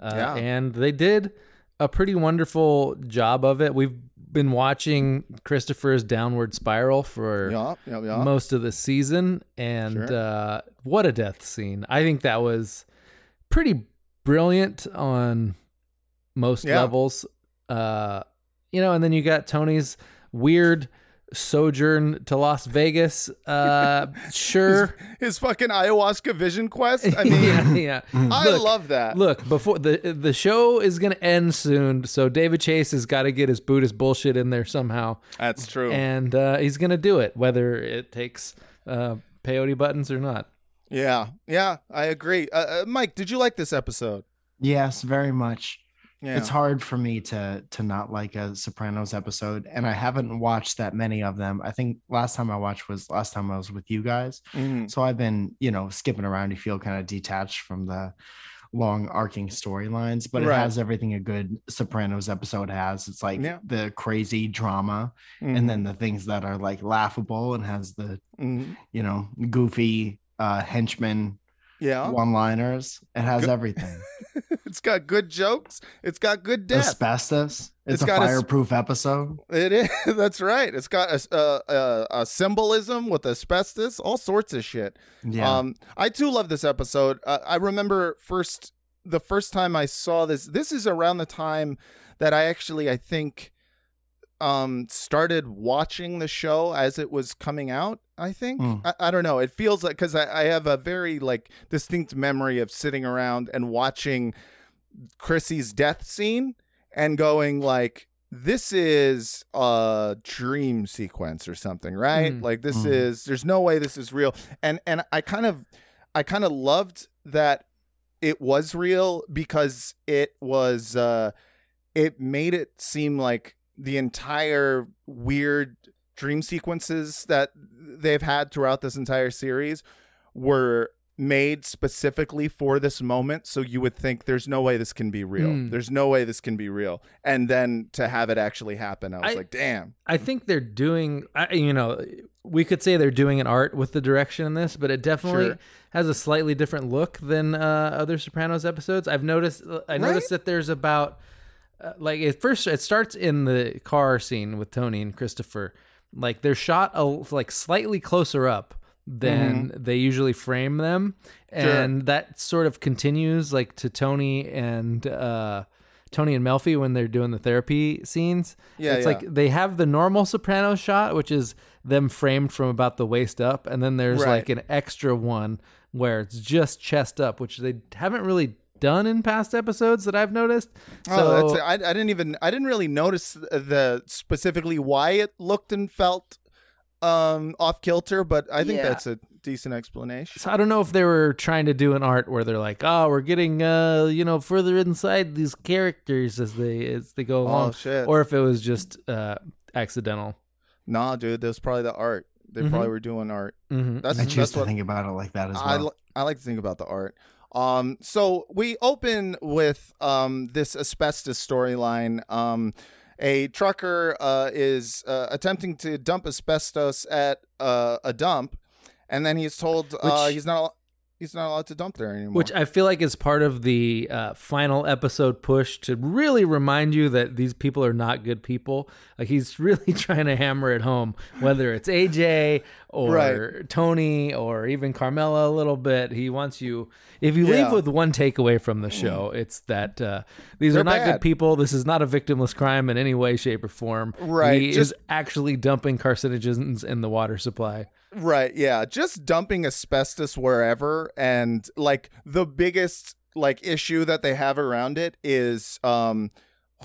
uh, Yeah. and they did a pretty wonderful job of it. We've been watching Christopher's downward spiral for most of the season, and Sure. uh, what a death scene! I think that was pretty brilliant on most levels. Uh, you know, and then you got Tony's weird sojourn to Las Vegas. Uh, sure. His fucking ayahuasca vision quest. I mean, yeah, yeah. I Look, love that. Look, before the the show is gonna end soon, so David Chase has got to get his Buddhist bullshit in there somehow, That's true. and uh, he's gonna do it, whether it takes uh, peyote buttons or not. yeah, yeah, I agree. Uh, uh, Mike, did you like this episode? Yes, very much. Yeah. It's hard for me to to not like a Sopranos episode, and I haven't watched that many of them. I think last time I watched was last time I was with you guys. Mhm. So I've been, you know, skipping around. You feel kind of detached from the long arcing storylines, but it has everything a good Sopranos episode has. It's like Yeah. the crazy drama, Mhm. and then the things that are like laughable, and has the Mhm. you know goofy uh henchman Yeah. one liners. It has Good- everything. it's got good jokes. It's got good death. Asbestos. It's, It's a got a fireproof episode. It is. That's right. It's got a, a, a, a symbolism with asbestos, all sorts of shit. Yeah. Um, I too love this episode. Uh, I remember first the first time I saw this. This is around the time that I actually, I think, um, started watching the show as it was coming out. I think Mm. I, I don't know. It feels like because I, I have a very like distinct memory of sitting around and watching Chrissy's death scene and going like this is a dream sequence or something right Mm. like this Mm. is there's no way this is real and and i kind of i kind of loved that it was real because it was uh it made it seem like the entire weird dream sequences that they've had throughout this entire series were made specifically for this moment so you would think there's no way this can be real Mm. there's no way this can be real and then to have it actually happen i was I- like damn I think they're doing, I, you know, we could say they're doing an art with the direction in this, but it definitely Sure. has a slightly different look than uh, other Sopranos episodes. I've noticed, I noticed that there's about, uh, like, it first it starts in the car scene with Tony and Christopher. Like, they're shot a, like slightly closer up than they usually frame them. Mm-hmm. Sure. And that sort of continues, like, to Tony and, uh, Tony and Melfi when they're doing the therapy scenes. Yeah, it's yeah. like they have the normal soprano shot, which is them framed from about the waist up, and then there's Right. like an extra one where it's just chest up, which they haven't really done in past episodes that I've noticed. So oh that's I, I didn't even i didn't really notice the specifically why it looked and felt um off kilter but i think Yeah. that's a decent explanation So I don't know if they were trying to do an art where they're like, oh, we're getting uh, you know, further inside these characters as they as they go along, oh shit or if it was just uh, accidental. nah dude that was probably the art they Mhm. probably were doing art Mm-hmm. that's I that's choose to what think about it like that as well. li- I like to think about the art. Um, so we open with um, this asbestos storyline. Um, a trucker uh, is uh, attempting to dump asbestos at uh, a dump, and then he's told uh, Which- he's not he's not allowed to dump there anymore. Which I feel like is part of the uh, final episode push to really remind you that these people are not good people. Like he's really trying to hammer it home, whether it's AJ or Right. Tony or even Carmela a little bit. He wants you. If you Yeah. leave with one takeaway from the show, it's that uh, these They're are not bad. good people. This is not a victimless crime in any way, shape, or form. Right, He just- is actually dumping carcinogens in the water supply. Right, yeah. Just dumping asbestos wherever and like the biggest like issue that they have around it is um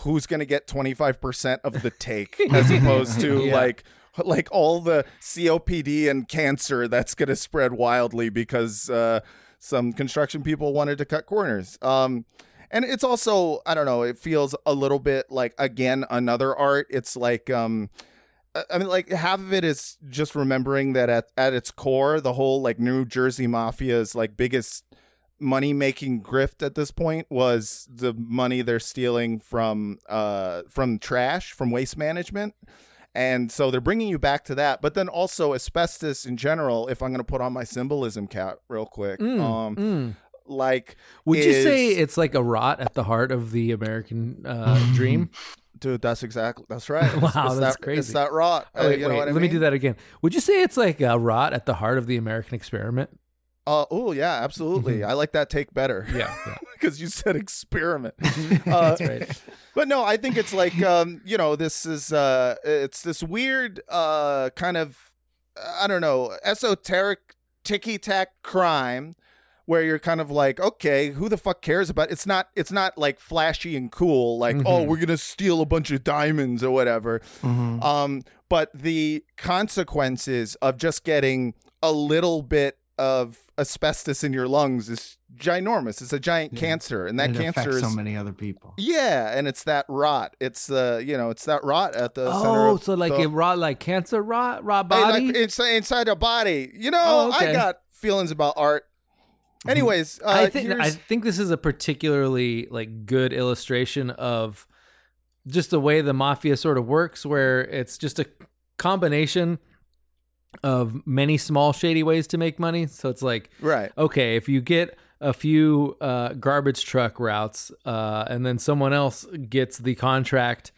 who's going to get 25% of the take as opposed to Yeah. like like all the COPD and cancer that's going to spread wildly because uh some construction people wanted to cut corners. Um and it's also I don't know, it feels a little bit like again another art. It's like um I- mean, like half of it is just remembering that at at its core, the whole like New Jersey Mafia's like biggest money making grift at this point was the money they're stealing from uh from trash from waste management. And so they're bringing you back to that, but then also asbestos in general. If I'm going to put on my symbolism cap real quick, Mm, um, mm. like Would you say it's like a rot at the heart of the American uh, dream? Dude, that's exactly that's right. Wow, It's- it's that's that, crazy. It's that rot. Oh, wait, wait, let me do that again. Would you say it's like a rot at the heart of the American experiment? Uh, oh yeah, absolutely. I like that take better. Yeah, yeah. because you said experiment. Uh, That's right. But no, I think it's like um, you know, this is uh it's this weird uh kind of I don't know, esoteric ticky tack crime where you're kind of like, okay, who the fuck cares about it's not it's not like flashy and cool, like, oh, Mhm. we're gonna steal a bunch of diamonds or whatever. Mhm. Um, but the consequences of just getting a little bit of asbestos in your lungs is ginormous. It's a giant Yeah. cancer, and that it cancer affects is so many other people. yeah, and it's that rot. It's uh, you know, it's that rot at the. Oh, so like the, it rot like cancer rot, rot body. like it's inside your body. You know, Oh, I okay. Mm-hmm. got feelings about art. Anyways, uh, I think I think this is a particularly like good illustration of just the way the mafia sort of works, where it's just a combination of many small shady ways to make money. So it's like right. okay, if you get a few uh, garbage truck routes, uh, and then someone else gets the contract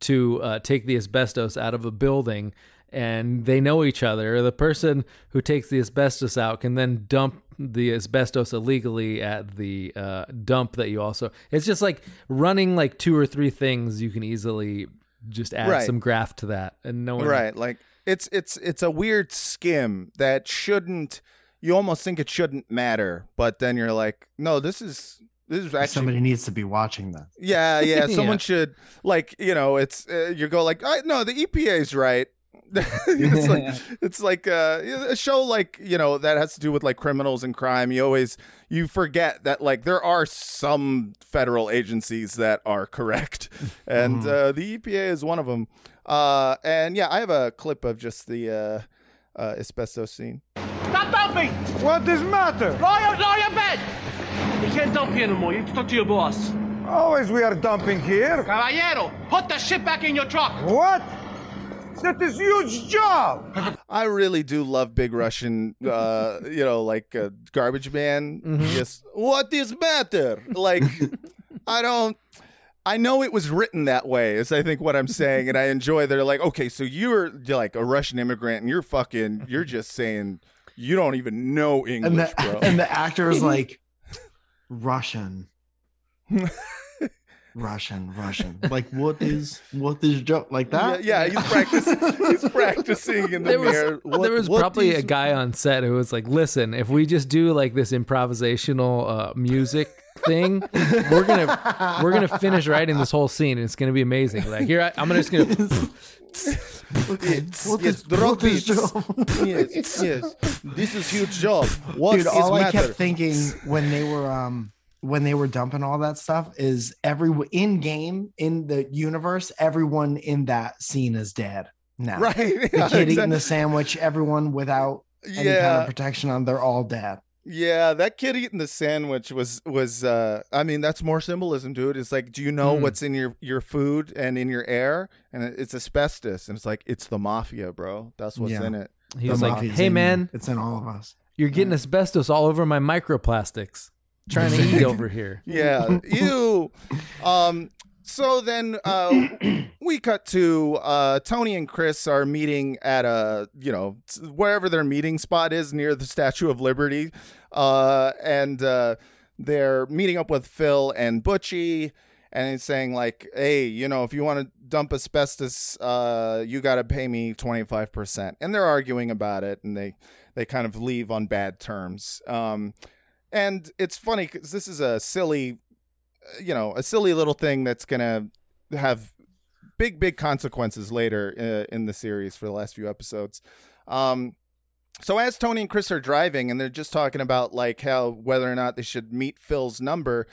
to uh, take the asbestos out of a building, and they know each other, the person who takes the asbestos out can then dump the asbestos illegally at the uh, dump that you also. It's just like running like two or three things. You can easily just add Right. some graft to that, and no one Right. Like it's it's it's a weird skim that shouldn't you almost think it shouldn't matter, but then you're like, no, this is this is actually Somebody needs to be watching this. Yeah, yeah. Yeah. Someone should like you know. It's uh, you go like, I, no, the EPA's right. it's like it's like uh, a show like you know that has to do with like criminals and crime. You always you forget that like there are some federal agencies that are correct, and uh, the EPA is one of them. Uh, and yeah, I have a clip of just the uh, uh, asbestos scene. Stop dumping! What does matter? Lower your, lower your bed! You can't dump here anymore. You need to talk to your boss. Always we are dumping here. Caballero, put the shit back in your truck. What? That is huge job. I really do love Big Russian, uh, you know, like uh, garbage man. Yes. What is matter? Like, I don't. I know it was written that way, is I think what I'm saying, and I enjoy. They're like, okay, so you're, you're like a Russian immigrant, and you're fucking, you're just saying you don't even know And English, the bro. and the actor is like Russian. Russian, Russian. Like what is what is joke like that? yeah, he's practicing. He's practicing in the there was, mirror. What- there was probably is- a guy on set who was like, "Listen, if we just do like this improvisational uh, music thing, we're gonna we're gonna finish writing this whole scene, and it's gonna be amazing. Like here, I, I'm gonna just gonna Yes, What yes, is- drop what is job? yes, yes. This is huge job. What Dude, is all I kept thinking when they were um when they were dumping all that stuff is every in game in the universe, everyone in that scene is dead now. Right. The Yeah, kid eating the sandwich, everyone without any kind of protection on, they're all dead. Yeah, that kid eating the sandwich was was uh I mean that's more symbolism, dude. It's like do you know Mm. what's in your your food and in your air? And it's asbestos and it's like it's the mafia, bro. That's what's Yeah. in it. he The was like, "Hey in- man, it's in all of us. you're getting asbestos all over my microplastics. Trying to eat over here." Yeah. you um so then uh we cut to uh Tony and Chris are meeting at a you know wherever their meeting spot is near the Statue of Liberty. Uh and uh they're meeting up with Phil and Butchie and he's saying like, "Hey, you know, if you want to dump asbestos, uh you got to pay me 25%." And they're arguing about it and they they kind of leave on bad terms. Um and it's funny cuz this is a silly you know, a silly little thing that's to have big big consequences later uh, in the series for the last few episodes. Um so as Tony and Chris are driving and they're just talking about like how whether or not they should meet Phil's number,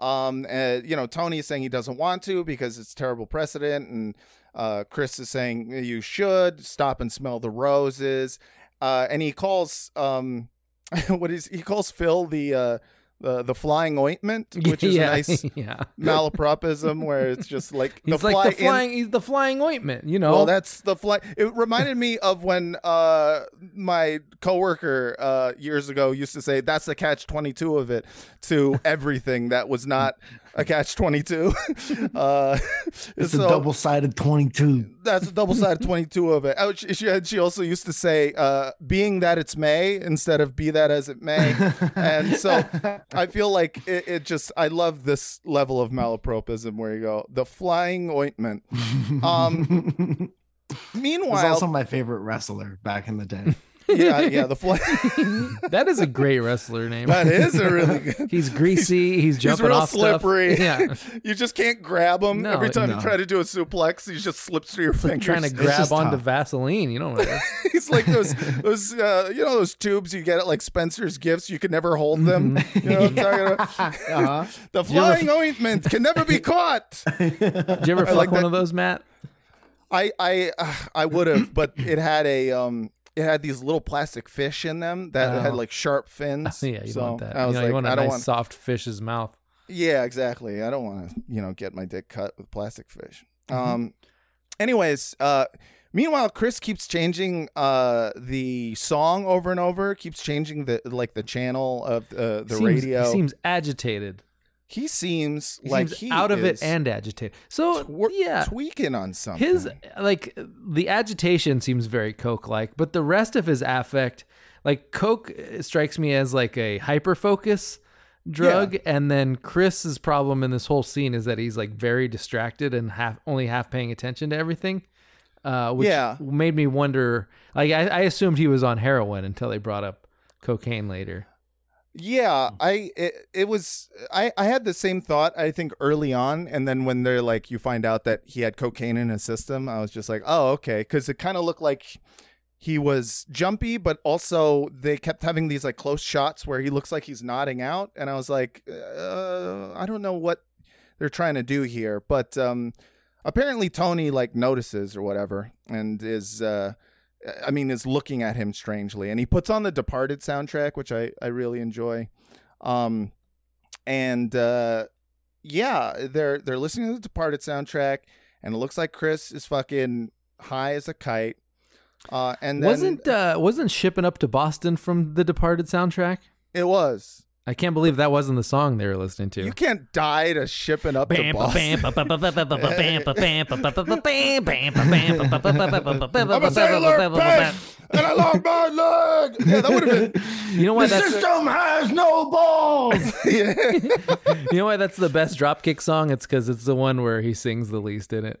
um, uh, you know, Tony is saying he doesn't want to because it's terrible precedent, and uh, Chris is saying you should stop and smell the roses, uh, and he calls um, what is he calls Phil the uh, the the flying ointment, which is Yeah, a nice yeah. malapropism where it's just like He's the like the flying. he's the flying ointment. You know. well, that's the fly. It reminded me of when uh, my coworker uh, years ago used to say, "That's the catch twenty two of it." To everything that was not a catch twenty two. uh, It's so a double sided 22. That's a double sided twenty two of it. Oh, she, she she also used to say, uh, "Being that it's May" instead of "Be that as it may," and so I feel like it, it just. I love this level of malapropism where you go the flying ointment. Um, was meanwhile, also my favorite wrestler back in the day. yeah, yeah, the fly. that is a great wrestler name. That is a really good. He's greasy. He's He's jumping real off stuff. slippery. Yeah. you just can't grab him. No, Every time you try to do a suplex, he just slips through your It's like fingers. trying to grab just onto tough. Vaseline. You know what it is. He's like those those uh, you know those tubes you get at like Spencer's Gifts. You can never hold them. Mm-hmm. You know what I'm talking about? Uh-huh. The you ever- flying ointment can never be caught. Did you ever I fuck like one that. of those, Matt? I I uh, I would have, but it had a um. It had these little plastic fish in them that had Oh. like sharp fins. yeah, you so want that. I You, was know, like, you want a I don't nice want. soft fish's mouth. Yeah, exactly. I don't want to, you know, get my dick cut with plastic fish. Mm-hmm. Um anyways, uh meanwhile Chris keeps changing uh the song over and over, keeps changing the like the channel of uh, the seems, radio. He seems agitated. He seems He like seems he out of it and agitated. So twer- yeah, tweaking on something. his like the agitation seems very coke like, but the rest of his affect, like coke, strikes me as like a hyper focus drug, and then Chris's problem in this whole scene is that he's like very distracted and half only half paying attention to everything. Uh, which Yeah. made me wonder. Like I, I assumed he was on heroin until they brought up cocaine later. Yeah, I it, it was I I had the same thought I think early on and then when they're like you find out that he had cocaine in his system, I was just like, "Oh, okay," cuz it kind of looked like he was jumpy but also they kept having these like close shots where he looks like he's nodding out and I was like, uh, I don't know what they're trying to do here, but um apparently Tony like notices or whatever and is uh I mean, is looking at him strangely, and he puts on the Departed soundtrack, which I I really enjoy. Um, and uh, yeah, they're they're listening to the Departed soundtrack, and it looks like Chris is fucking high as a kite. Uh, and then wasn't uh, wasn't shipping up to Boston from the Departed soundtrack? it was I can't believe that wasn't the song they were listening to. you can't die to shipping up to Boston. I'm a sailor, bang, and I lost my leg. Yeah, that would have been. You know why The that's system has no balls. Yeah. you know why that's the best dropkick song? It's because it's the one where he sings the least in it.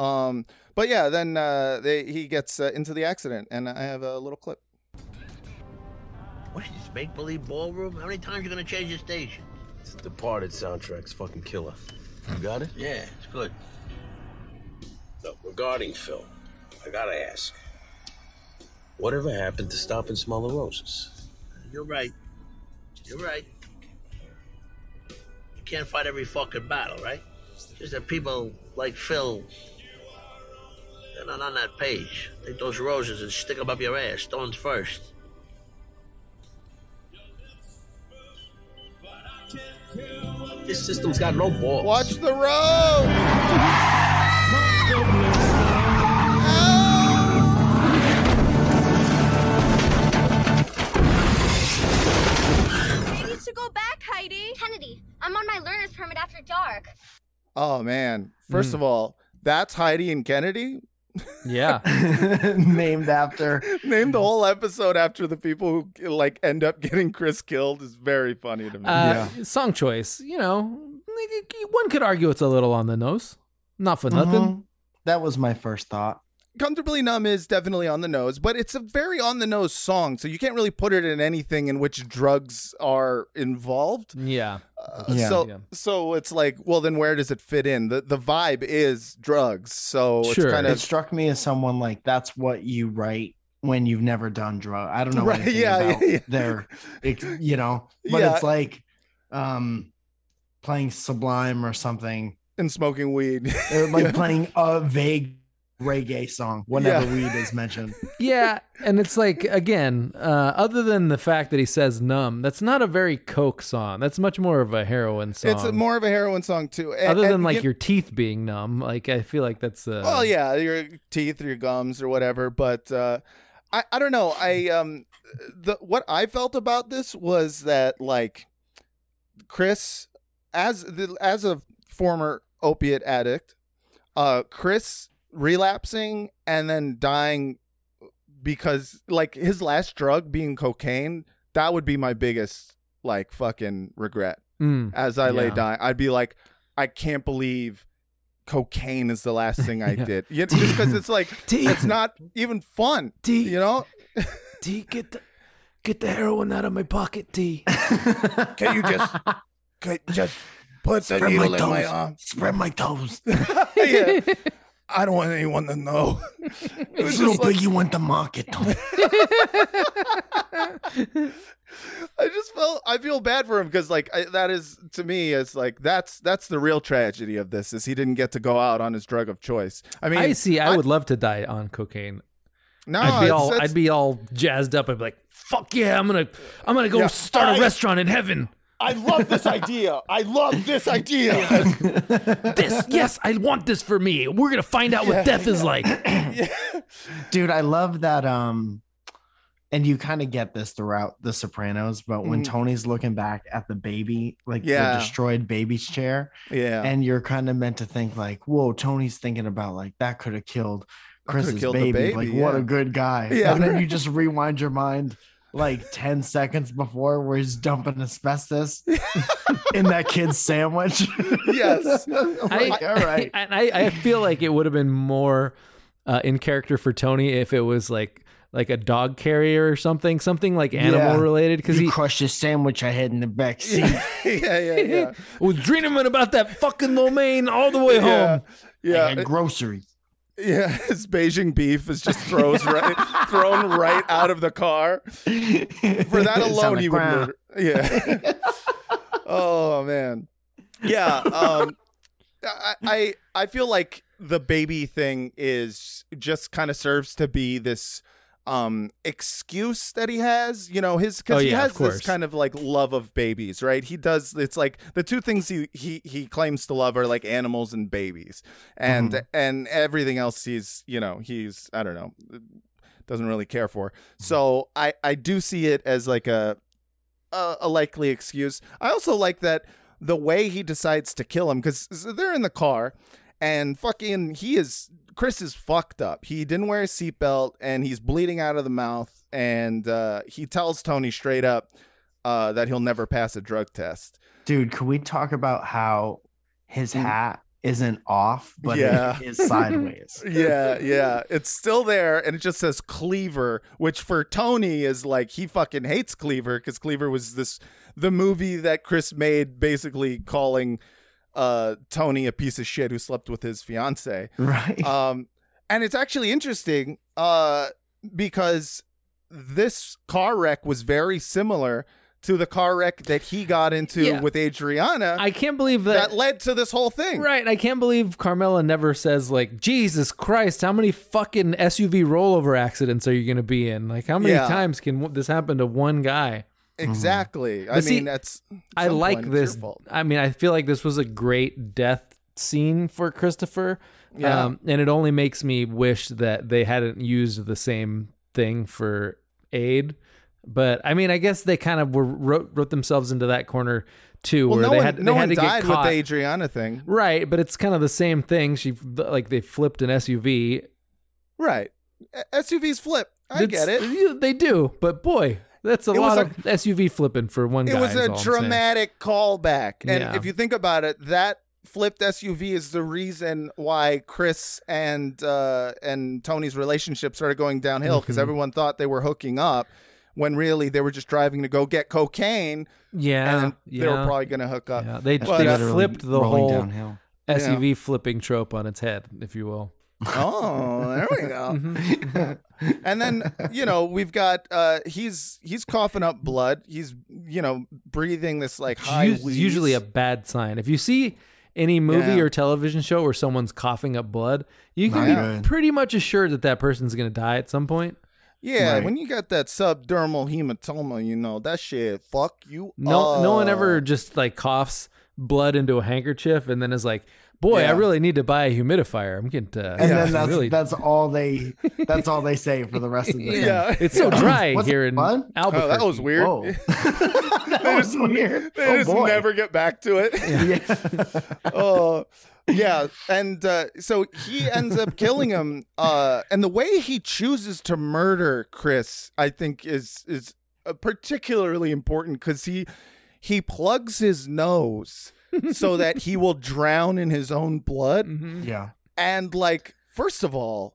Um, but yeah, then uh, they, he gets uh, into the accident, and I have a little clip. What is this make believe ballroom? How many times are you gonna change your station? This Departed soundtrack's fucking killer. You got it? Yeah, it's good. Look, regarding Phil, I gotta ask. Whatever happened to stop and smell the roses? You're right. You're right. You can't fight every fucking battle, right? Just that people like Phil, they're not on that page. Take those roses and stick them up your ass, stones first. This system's got no balls. Watch the road. You need to go back, Heidi. Kennedy, I'm on my learner's permit after dark. Oh man! First Mm. of all, that's Heidi and Kennedy. Yeah. Named after. Named the whole episode after the people who like end up getting Chris killed is very funny to me. Uh, Song choice, you know, one could argue it's a little on the nose. Not for nothing. Mhm. That was my first thought. Comfortably Numb is definitely on the nose, but it's a very on the nose song, so you can't really put it in anything in which drugs are involved. Yeah. Uh, Yeah. So Yeah. so it's like, well, then where does it fit in? The the vibe is drugs, so Sure. it's kind It struck me as someone like that's what you write when you've never done drugs. I don't know Right, yeah, about yeah, yeah. their, ex- you know, but Yeah. it's like um playing Sublime or something, and smoking weed. or like playing a vague reggae song whenever Yeah. weed is mentioned. Yeah, and it's like again, uh, other than the fact that he says numb, that's not a very coke song. That's much more of a heroin song. it's more of a heroin song too. And- other than and like give- your teeth being numb. Like I feel like that's uh, Well, yeah, your teeth or your gums or whatever. But uh, I, I don't know. I um, the what I felt about this was that like Chris, as the as a former opiate addict, uh, Chris relapsing and then dying because like his last drug being cocaine, that would be my biggest like fucking regret. Mm, As I lay dying, I'd be like, I can't believe cocaine is the last thing I Yeah. did. You know, just because it's like T- it's not even fun. T- You know? T, get the get the heroin out of my pocket, T. Can you just can just put the Spread needle my in my toes. arm? Spread my toes. yeah. I don't want anyone to know. It was This little just like, piggy went to market. I just felt I feel bad for him because like I, that is to me it's like that's that's the real tragedy of this is he didn't get to go out on his drug of choice. I mean, I see. I, would love to die on cocaine. no, I'd be it's- all it's- I'd be all jazzed up. I'd be like, "Fuck yeah, I'm gonna I'm gonna go Yeah. start a I- restaurant in heaven." I love this idea. I love this idea. This, yes, I want this for me. We're gonna find out what death is like. Dude, I love that. Um, and you kind of get this throughout The Sopranos, but when Mhm. Tony's looking back at the baby, like Yeah. the destroyed baby's chair, yeah. and you're kind of meant to think like, "Whoa, Tony's thinking about like that could have killed Chris's baby. baby, Like, what a good guy." Yeah, and then you just rewind your mind like 10 seconds before where he's dumping asbestos in that kid's sandwich. Yes. like, all right. and I, I feel like it would have been more uh, in character for Tony if it was like like a dog carrier or something, something like animal Yeah. related. Because you he crushed his sandwich I had in the back seat. yeah, yeah, yeah. was dreaming about that fucking lo mein all the way Yeah. home. Yeah. I had groceries. Yeah, his Beijing beef is just throws right thrown right out of the car. For that alone, the he would murder. Yeah. oh man. Yeah. Um, I, I I feel like the baby thing is just kind of serves to be this um excuse that he has you know his because Oh, he has this kind of like love of babies right? He does it's like the two things he he he claims to love are like animals and babies. And Mm-hmm. and everything else he's you know he's i don't know doesn't really care for. Mm-hmm. so i i do see it as like a a, a likely excuse. I also like that the way he decides to kill him because they're in the car and fucking he is Chris is fucked up. He didn't wear a seatbelt and he's bleeding out of the mouth and uh, he tells Tony straight up uh, that he'll never pass a drug test. Dude, can we talk about how his Mm. hat isn't off, but Yeah. it is sideways. yeah, yeah. It's still there and it just says Cleaver, which for Tony is like he fucking hates Cleaver because Cleaver was this the movie that Chris made basically calling uh Tony a piece of shit who slept with his fiance. Right. Um and it's actually interesting uh because this car wreck was very similar to the car wreck that he got into Yeah. with Adriana. I can't believe that, that led to this whole thing. Right, I can't believe Carmela never says like, "Jesus Christ, how many fucking SUV rollover accidents are you going to be in? Like, how many Yeah. times can this happen to one guy?" Exactly. I But see, mean, that's. I like point, it's your this. I mean, I feel like this was a great death scene for Christopher. Yeah. Um, and it only makes me wish that they hadn't used the same thing for Ade. But I mean, I guess they kind of were wrote, wrote themselves into that corner too, Well, where no they one, had no they had one to died get with the Adriana thing. Right, but it's kind of the same thing. She like they flipped an SUV. Right. SUVs flip. I It's- get it. They do, but boy, that's a It was lot a- of SUV flipping for one guy. It was a all I'm saying. dramatic callback. And Yeah. if you think about it, that flipped SUV is the reason why Chris and uh, and Tony's relationship started going downhill because Mhm. everyone thought they were hooking up when really they were just driving to go get cocaine. Yeah, and then they were probably going to hook up. Yeah, they, But, they uh, flipped the whole downhill. SUV flipping trope on its head, if you will. Oh, there we go. Mhm. and then you know we've got uh he's he's coughing up blood. He's you know breathing this like high. Us- wheeze. usually a bad sign. If you see any movie Yeah. or television show where someone's coughing up blood, you can Not be good. pretty much assured that that person's going to die at some point. yeah. Right. When you got that subdermal hematoma, you know that shit. Fuck you. No, no one ever just like coughs blood into a handkerchief and then is like, "Boy, I really need to buy a humidifier. I'm getting uh, And then that's really that's all they that's all they say for the rest of the thing. Yeah. It's so dry What's here it, in blood? Albuquerque. Oh, that was weird. Whoa. that was weird. They oh just boy. never get back to it. Yeah. oh yeah and uh, so he ends up killing him uh, and the way he chooses to murder chris i think is is uh, particularly important because he he plugs his nose so that he will drown in his own blood Mhm. yeah. and like first of all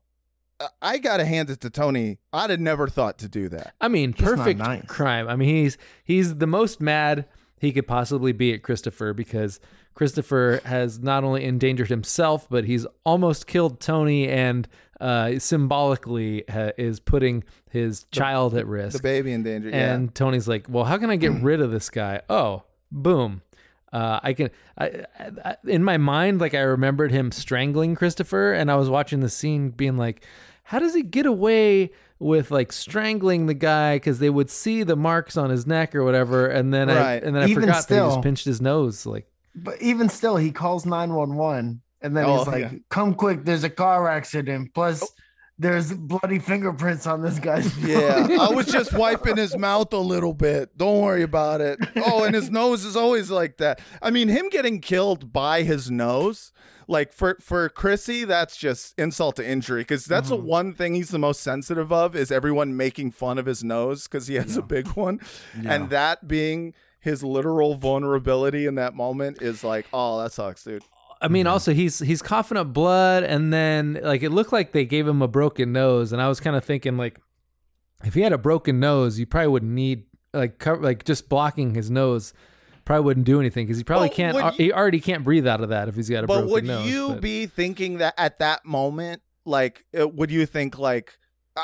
uh, i gotta hand it to tony i'd have never thought to do that I mean, not perfect nice. crime. I mean, he's he's the most mad he could possibly be at Christopher because Christopher has not only endangered himself, but he's almost killed Tony and uh, symbolically ha- is putting his child at risk. the baby in danger yeah And Tony's like, "Well, how can I get rid of this guy?" Oh, boom. Uh, I can. I, I, in my mind, like I remembered him strangling Christopher, and I was watching the scene, being like, "How does he get away with like strangling the guy?" Because they would see the marks on his neck or whatever, and then I and then I Even forgot that he just pinched his nose. Like, But even still, he calls 911 and then Oh, he's like, yeah. come quick, there's a car accident. Plus, there's bloody fingerprints on this guy's Yeah. I was just wiping his mouth a little bit. Don't worry about it. Oh, and his nose is always like that. I mean, him getting killed by his nose, like for for Chrissy, that's just insult to injury because that's the mm-hmm. one thing he's the most sensitive of is everyone making fun of his nose because he has a big one, and that being his literal vulnerability in that moment is like, oh, that sucks, dude. I mean, also he's he's coughing up blood, and then like it looked like they gave him a broken nose, and I was kind of thinking like, if he had a broken nose, you probably wouldn't need like cover, like just blocking his nose. Probably wouldn't do anything because he probably Well, can't. you- he already can't breathe out of that if he's got a But broken would nose. you but- would you be thinking that at that moment, like, uh, would you think like,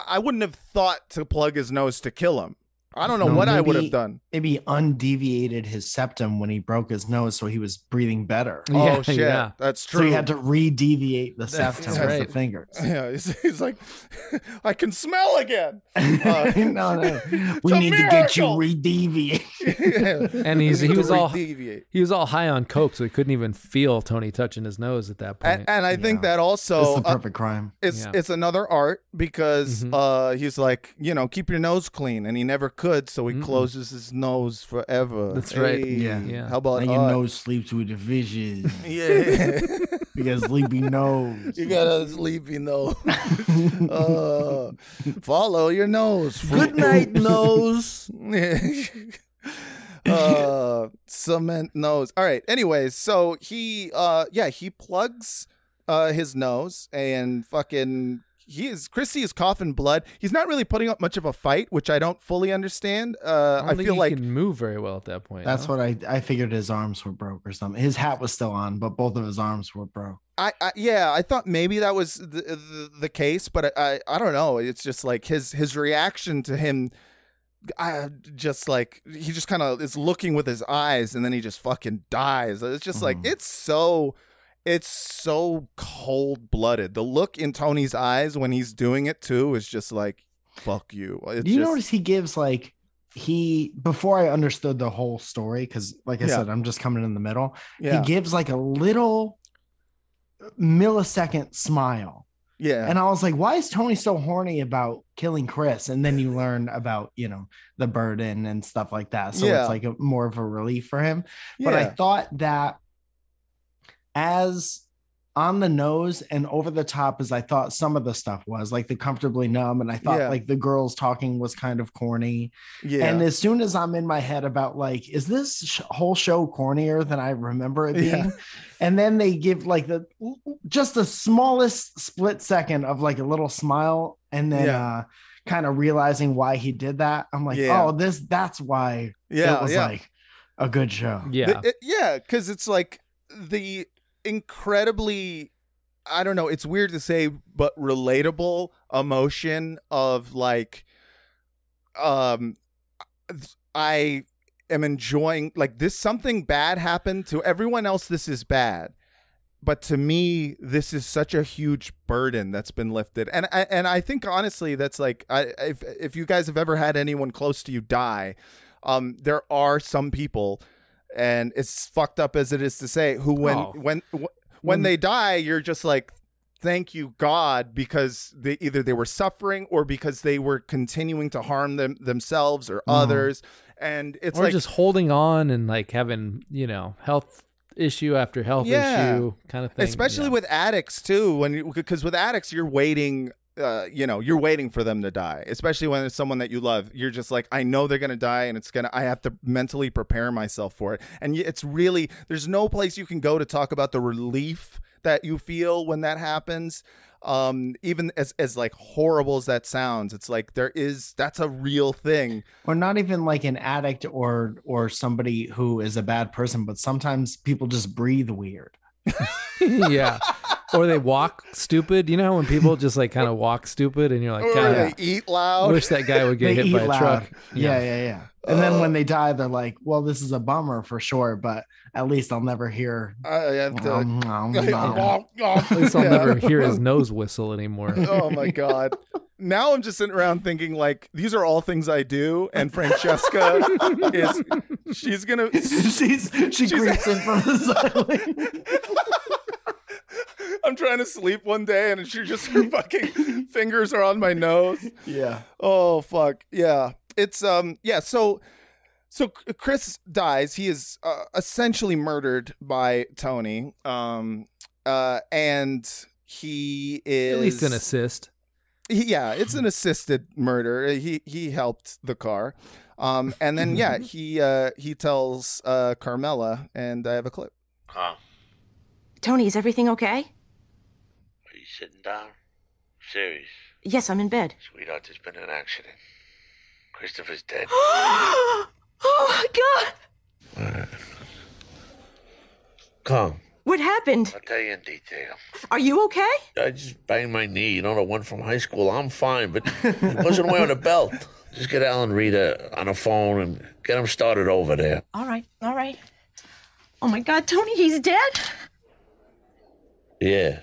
I wouldn't have thought to plug his nose to kill him. I don't know No, what I would have done. Maybe undeviated his septum when he broke his nose, so he was breathing better. Yeah, oh shit, yeah. that's true. So he had to re-deviate the septum with right. the fingers. Yeah, he's, he's like, I can smell again. Uh, no, no. We a need to get you miracle. re-deviated. and he's he was all re-deviate. he was all high on coke, so he couldn't even feel Tony touching his nose at that point. And, and I think that also It's the uh, perfect crime. it's Yeah. it's another art because Mhm. uh he's like you know keep your nose clean and he never could so he Mm-mm. closes his nose forever. That's right. Hey, Yeah. Yeah. How about Now your art? nose sleeps with the fishes. Yeah. You got a sleepy nose. You got a sleepy nose. uh, follow your nose. Good night, nose. uh cement nose all right anyways so he uh yeah he plugs uh his nose and fucking he is chrissy is coughing blood he's not really putting up much of a fight which i don't fully understand uh I, i, don't think feel he like can move very well at that point. That's no? what I I figured his arms were broke or something. His hat was still on, but both of his arms were broke. I, I yeah, I thought maybe that was the, the the case, but I, I I don't know. It's just like his his reaction to him. I just like he just kind of is looking with his eyes, and then he just fucking dies. It's just like it's so. It's so cold blooded. The look in Tony's eyes when he's doing it too is just like, "Fuck you." It's Do you just, notice he gives like he before I understood the whole story because like I Yeah. said, I'm just coming in the middle. Yeah. He gives like a little millisecond smile. Yeah. And I was like, why is Tony so horny about killing Chris? And then you learn about, you know, the burden and stuff like that. So Yeah. it's like a, more of a relief for him. But I thought that as on the nose and over the top as I thought some of the stuff was like the comfortably numb. And I thought Yeah. like the girls talking was kind of corny. Yeah. And as soon as I'm in my head about like, is this sh- whole show cornier than I remember it Yeah. being? And then they give like the just the smallest split second of like a little smile, and then Yeah. uh kind of realizing why he did that. I'm like, Yeah. oh, this that's why Yeah, it was yeah. like a good show. Yeah. The- it- yeah, because it's like the incredibly, I don't know, it's weird to say, but relatable emotion of like, um, I am enjoying like this. Something bad happened to everyone else. This is bad. But to me, this is such a huge burden that's been lifted, and I and I think honestly, that's like, I if if you guys have ever had anyone close to you die, um, there are some people, and it's fucked up as it is to say, who when Oh. when wh- when they die, you're just like, thank you God, because they either they were suffering or because they were continuing to harm them themselves or mm-hmm. others, and it's or like just holding on and like having you know health issue after health Yeah. issue kind of thing. especially yeah. with addicts too when because with addicts you're waiting uh, you know you're waiting for them to die especially when it's someone that you love. You're just like i know they're gonna die and it's gonna i have to mentally prepare myself for it. And it's really there's no place you can go to talk about the relief that you feel when that happens. Um even as as like horrible as that sounds it's like there is that's a real thing. Or not even like an addict or or somebody who is a bad person, but sometimes people just breathe weird. Yeah. Or they walk stupid. You know how when people just like kind of walk stupid and you're like, or God, they eat loud wish that guy would get They hit eat by a loud. truck. Yeah, yeah, yeah. And then when they die, they're like, "Well, this is a bummer for sure, but at least I'll never hear." I have to Nom, nom, nom. At least I'll Yeah. never hear his nose whistle anymore. oh my god now i'm just sitting around thinking like these are all things i do and francesca is she's gonna she's she creeps in from the side. i'm trying to sleep one day and she just her fucking fingers are on my nose Yeah. oh fuck yeah it's um yeah so so chris dies he is uh, essentially murdered by tony um uh and he is At least an assist. He, yeah, it's an assisted murder. He he helped the car. Um and then yeah, he uh he tells uh Carmela and I have a clip. Huh? Tony, is everything okay? Are you sitting down? Serious? Yes, I'm in bed. Sweetheart, there's been an accident. Christopher's dead. oh my god! Calm. What happened? I'll tell you in detail. Are you okay? I just banged my knee. You know, the one from high school. I'm fine, but I wasn't wearing a belt. Just get Alan Rita on the phone and get him started over there. All right, all right. Oh my god, Tony, he's dead? Yeah.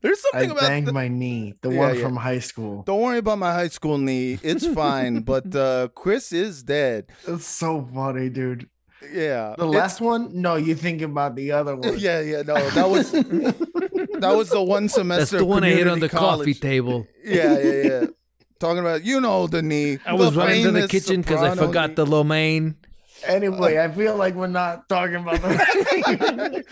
There's I something about I banged the- my knee, the Yeah, one yeah. from high school. Don't worry about my high school knee. It's fine, but uh Chris is dead. That's so funny, dude. Yeah. The last one? No, you think about the other one. Yeah, yeah, no. That was that was the one semester That's the one I hit on community the coffee table. Yeah, yeah, yeah. Talking about you know the knee. I was running to the kitchen because I forgot knee. the lo mein. Anyway, I feel like we're not talking about the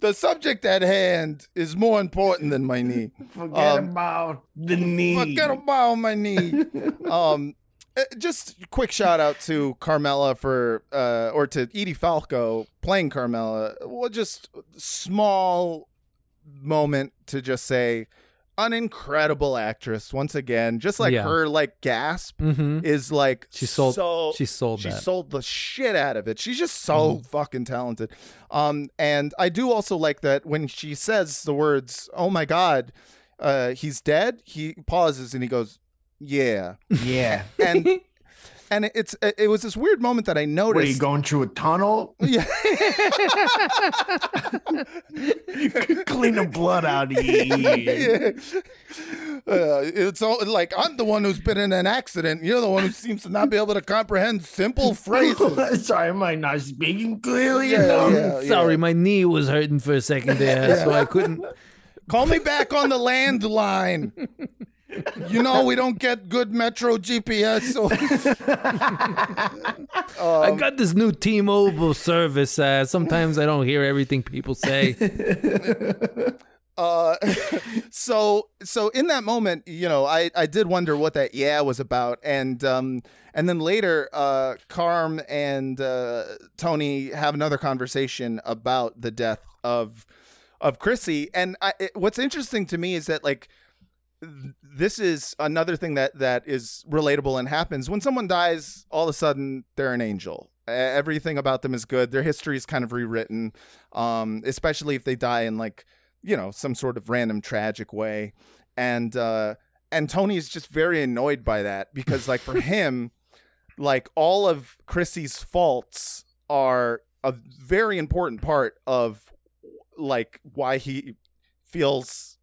the subject at hand is more important than my knee. Forget Um, about the knee. Forget about my knee. um. Uh, just quick shout out to Carmela for uh or to Edie Falco playing Carmela. Well, just small moment to just say an incredible actress once again. Just like Yeah. her like gasp Mhm. is like She sold- so she sold she that. sold the shit out of it. She's just so fucking talented. Um and I do also like that when she says the words, "Oh my god, uh he's dead." He pauses and he goes, "Yeah." Yeah. and and it's it was this weird moment that I noticed. What are you going through a tunnel? Yeah. Clean the blood out of you. Yeah. Uh, it's all like I'm the one who's been in an accident. You're the one who seems to not be able to comprehend simple phrases. Sorry, am I not speaking clearly? Yeah, enough? yeah, Sorry, my knee was hurting for a second there, so I couldn't. Call me back on the landline. You know we don't get good Metro GPS. So I got this new T-Mobile service. Uh, sometimes I don't hear everything people say. uh so so in that moment you know i i did wonder what that yeah was about and um and then later uh carm and uh tony have another conversation about the death of of chrissy and i it, what's interesting to me is that like th- this is another thing that that is relatable and happens. When someone dies all of a sudden they're an angel. Everything about them is good. Their history is kind of rewritten um especially if they die in like you know some sort of random tragic way. And uh and tony is just very annoyed by that because like for him like all of chrissy's faults are a very important part of like why he feels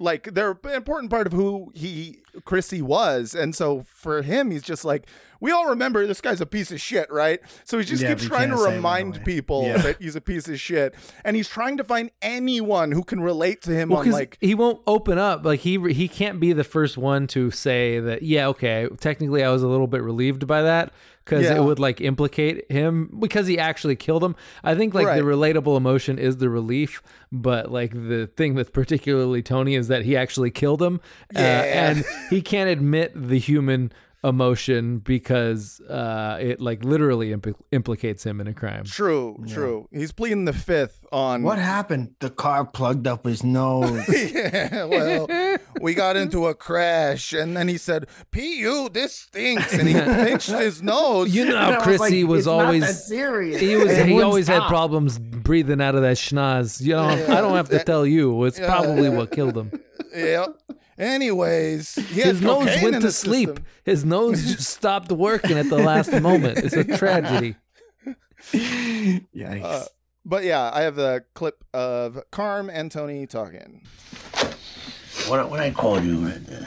like they're an important part of who he Chrissy was, and so for him, he's just like we all remember this guy's a piece of shit, right? So he just Yeah, keeps trying to can't say it that remind people Yeah. that he's a piece of shit, and he's trying to find anyone who can relate to him Well, on 'cause like he won't open up. Like he he can't be the first one to say that. Yeah, okay. Technically, I was a little bit relieved by that because Yeah. it would like implicate him because he actually killed him. I think like the relatable emotion is the relief, but like the thing with particularly Tony is that he actually killed him, uh, and he can't admit the human emotion because uh it like literally impl- implicates him in a crime true, true. He's pleading the fifth on What happened? The car plugged up his nose. yeah, well, we got into a crash, and then he said, "Pu, this stinks," and he pinched his nose. You know, And I was Chrissy like, was always serious." He was it he wouldn't always had problems breathing out of that schnoz. You know, I don't have to tell you. It's Yeah. probably what killed him. yeah. Anyways, he His nose went to sleep. system. His nose just stopped working at the last moment. It's a tragedy. Yikes. Uh, but yeah, I have the clip of Carm and Tony talking. When I, when I called you uh,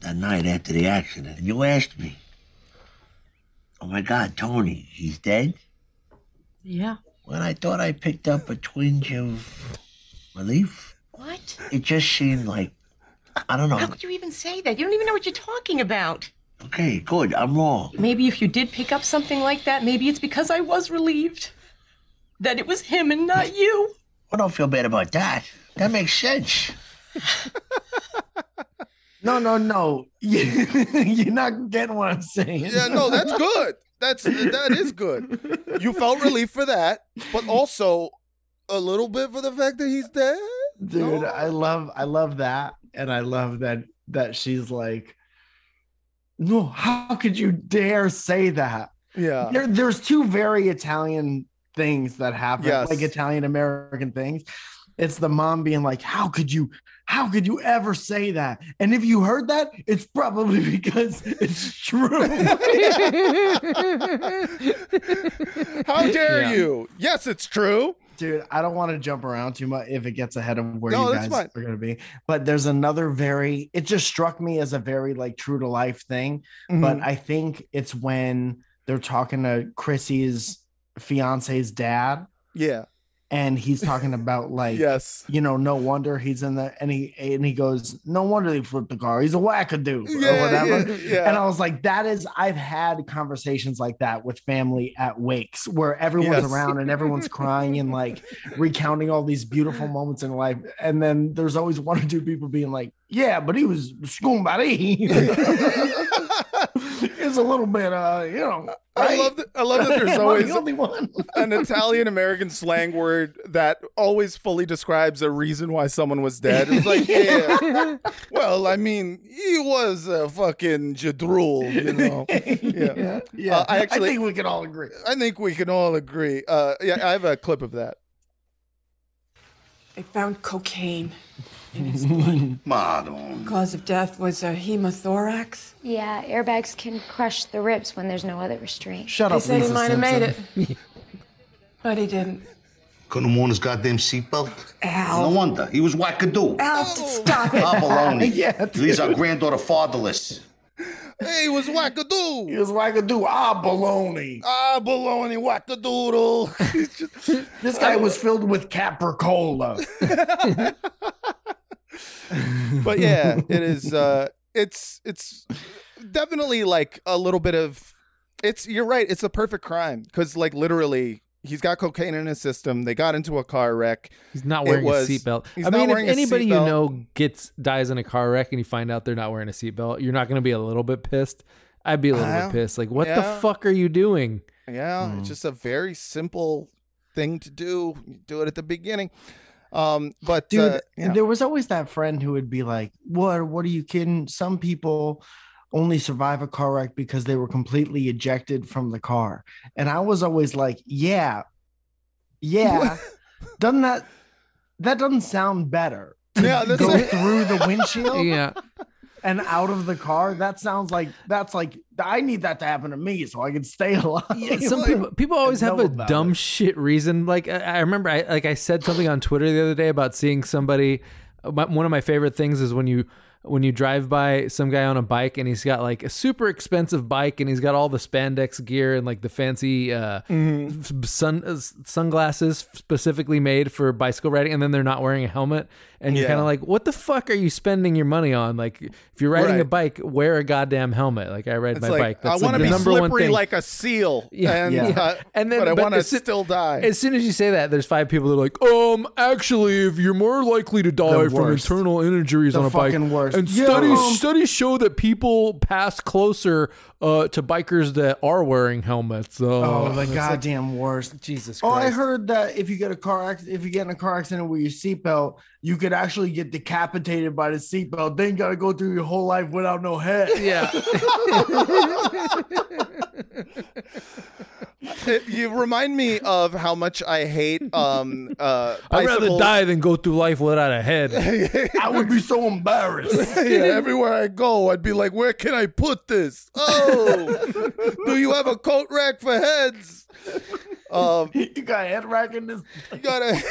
that night after the accident, you asked me, "Oh my God, Tony, he's dead." Yeah. When I thought I picked up a twinge of relief, What? it just seemed like I don't know. How could you even say that? You don't even know what you're talking about. Okay, good. I'm wrong. Maybe if you did pick up something like that, maybe it's because I was relieved that it was him and not you. I don't feel bad about that. That makes sense. No, no, no. You're not getting what I'm saying. Yeah, no, that's good. That's that is good. You felt relief for that, but also a little bit for the fact that he's dead. dude i love i love that and i love that that she's like no how could you dare say that Yeah. there, there's two very italian things that happen Yes. like italian american things it's the mom being like how could you how could you ever say that and if you heard that it's probably because it's true How dare Yeah. you? Yes, it's true. Dude i don't want to jump around too much if it gets ahead of where No, you guys fine. are going to be but there's another very it just struck me as a very like true to life thing but Mhm. i think it's when they're talking to chrissy's fiance's dad Yeah. And he's talking about like Yes. you know no wonder he's in the and he and he goes no wonder they flipped the car he's a wackadoo Yeah, or whatever yeah, yeah. and i was like that is i've had conversations like that with family at wakes where everyone's Yes. around and everyone's crying and like recounting all these beautiful moments in life and then there's always one or two people being like yeah but he was scumbag it's a little bit, uh, you know. I right? love that. I love that. There's Am always the only one. an Italian American slang word that always fully describes a reason why someone was dead. It's like, yeah, well, I mean, he was a fucking jadrul, you know. Yeah, yeah. yeah. Uh, I actually, I think we can all agree. I think we can all agree. Uh, yeah, I have a clip of that. They found cocaine in his blood. Madon. Cause of death was a hemothorax. Yeah, airbags can crush the ribs when there's no other restraint. Shut They up, said he might have made it, but he didn't. Couldn't have worn his goddamn seatbelt. Al. No wonder. He was wackadoo. Al, stop it. Ah, baloney. Yeah, Leaves our granddaughter fatherless. Hey, he was wackadoo. He was wackadoo. Ah, baloney. Ah, baloney, wackadoodle. This guy was filled with capricola. but yeah, it is. Uh, it's it's definitely like a little bit of. It's you're right. It's a perfect crime because like literally. He's got cocaine in his system. They got into a car wreck. He's not wearing was- a seatbelt. I mean, if anybody you know gets dies in a car wreck and you find out they're not wearing a seatbelt, you're not going to be a little bit pissed. I'd be a little Uh, bit pissed. Like, what yeah. the fuck are you doing? Yeah, Hmm. it's just a very simple thing to do. You do it at the beginning. Um, but Dude, uh, yeah. there was always that friend who would be like, What what are you kidding? Some people only survive a car wreck because they were completely ejected from the car. And I was always like, Yeah, yeah. doesn't that that doesn't sound better? Yeah, that's go it. through the windshield Yeah. And out of the car. That sounds like that's like I need that to happen to me so I can stay alive. Yeah, Some Like, people, people always have a dumb shit reason. Like I, I remember, I like I said something on Twitter the other day about seeing somebody. my- One of my favorite things is when you when you drive by some guy on a bike and he's got like a super expensive bike and he's got all the spandex gear and like the fancy uh, Mm-hmm. sun uh, sunglasses specifically made for bicycle riding, and then they're not wearing a helmet, and you're Yeah. kind of like, what the fuck are you spending your money on? Like, if you're riding a bike, wear a goddamn helmet. Like I ride It's my like, bike. I want to the be number slippery like a seal. Yeah, and, yeah. uh, and then but I want to still die. As soon as you say that, there's five people that are like, um, actually, if you're more likely to die from internal injuries The on a bike, worst. And Yeah. studies Um, studies show that people pass closer uh, to bikers that are wearing helmets. Uh, Oh, the it's like, goddamn worst. Jesus Oh, I heard that if you get a car accident, if you get in a car accident with your seatbelt, you could actually get decapitated by the seatbelt. Then you got to go through your whole life without no head. Yeah. You remind me of how much I hate um uh I'd rather die than go through life without a head. I would be so embarrassed. yeah, everywhere I go, I'd be like, "Where can I put this? Oh, do you have a coat rack for heads? Um, you got a head rack in this. you gotta."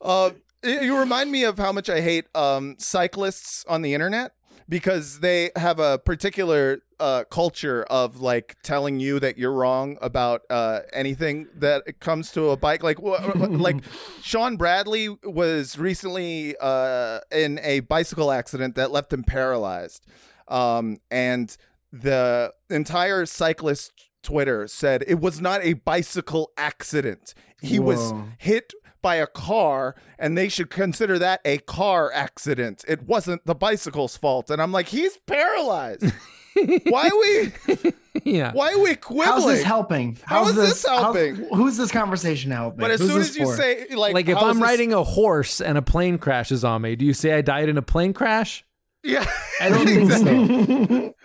uh, you you remind me of how much I hate um cyclists on the internet because they have a particular uh culture of like telling you that you're wrong about uh anything that comes to a bike like wh- wh- like Sean Bradley was recently uh in a bicycle accident that left him paralyzed um and the entire cyclist Twitter said it was not a bicycle accident he was hit by a car and they should consider that a car accident. It wasn't the bicycle's fault. And I'm like, he's paralyzed. why are we yeah. why are we quibbling? How's this helping? How How's is this how's- helping? who's this conversation helping? But as Who's soon as you for? say like, Like, if I'm this- riding a horse and a plane crashes on me, do you say I died in a plane crash? Yeah. I don't think so.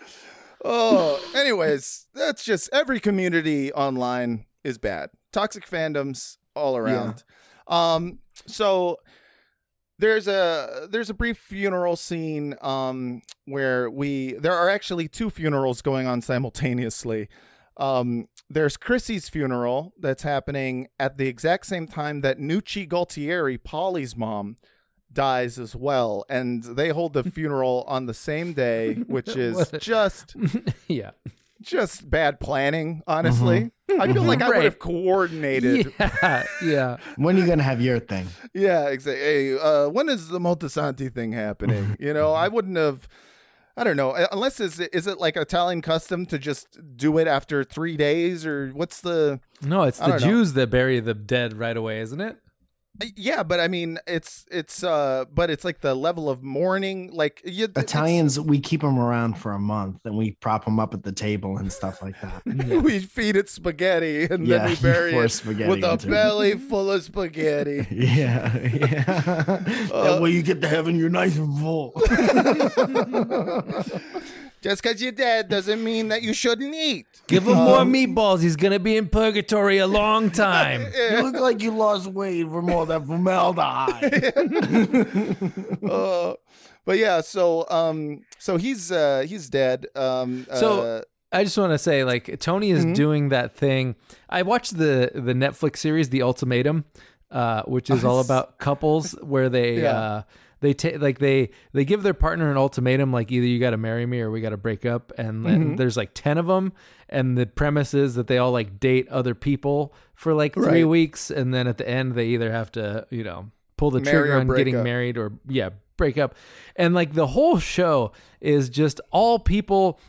oh, anyways, that's just every community online is bad. Toxic fandoms all around. Yeah. Um, so there's a there's a brief funeral scene um where we there are actually two funerals going on simultaneously. Um, there's Chrissy's funeral that's happening at the exact same time that Nucci Gualtieri, Paulie's mom, dies as well, and they hold the funeral on the same day, which is just yeah. just bad planning. Honestly, I feel like I would have coordinated. Yeah. Yeah. when are you gonna have your thing? Yeah, exactly. Hey, uh, when is the Moltisanti thing happening? You know, I wouldn't have. I don't know. uh, Unless is it, is it like Italian custom to just do it after three days, or what's the? No, it's the don't know. Jews that bury the dead right away, isn't it? Yeah, but I mean, it's it's uh, but it's like the level of mourning, like you, Italians, we keep them around for a month and we prop them up at the table and stuff like that. we feed it spaghetti and Yeah, then we bury it spaghetti with a it. belly full of spaghetti. Yeah, yeah. that way you get to heaven, you're nice and full. Just because you're dead doesn't mean that you shouldn't eat. Give him more Um, meatballs. He's gonna be in purgatory a long time. you look like you lost weight from all that formaldehyde. uh, but yeah, so um, so he's uh, he's dead. Um, So uh, I just want to say, like Tony is Mhm. doing that thing. I watched the the Netflix series, The Ultimatum, uh, which is all about couples where they Yeah. uh, they take like they they give their partner an ultimatum, like either you got to marry me or we got to break up, and then Mhm. there's like ten of them, and the premise is that they all like date other people for like three Right. weeks, and then at the end they either have to you know pull the Marry trigger on getting up. married or yeah break up, and like the whole show is just all people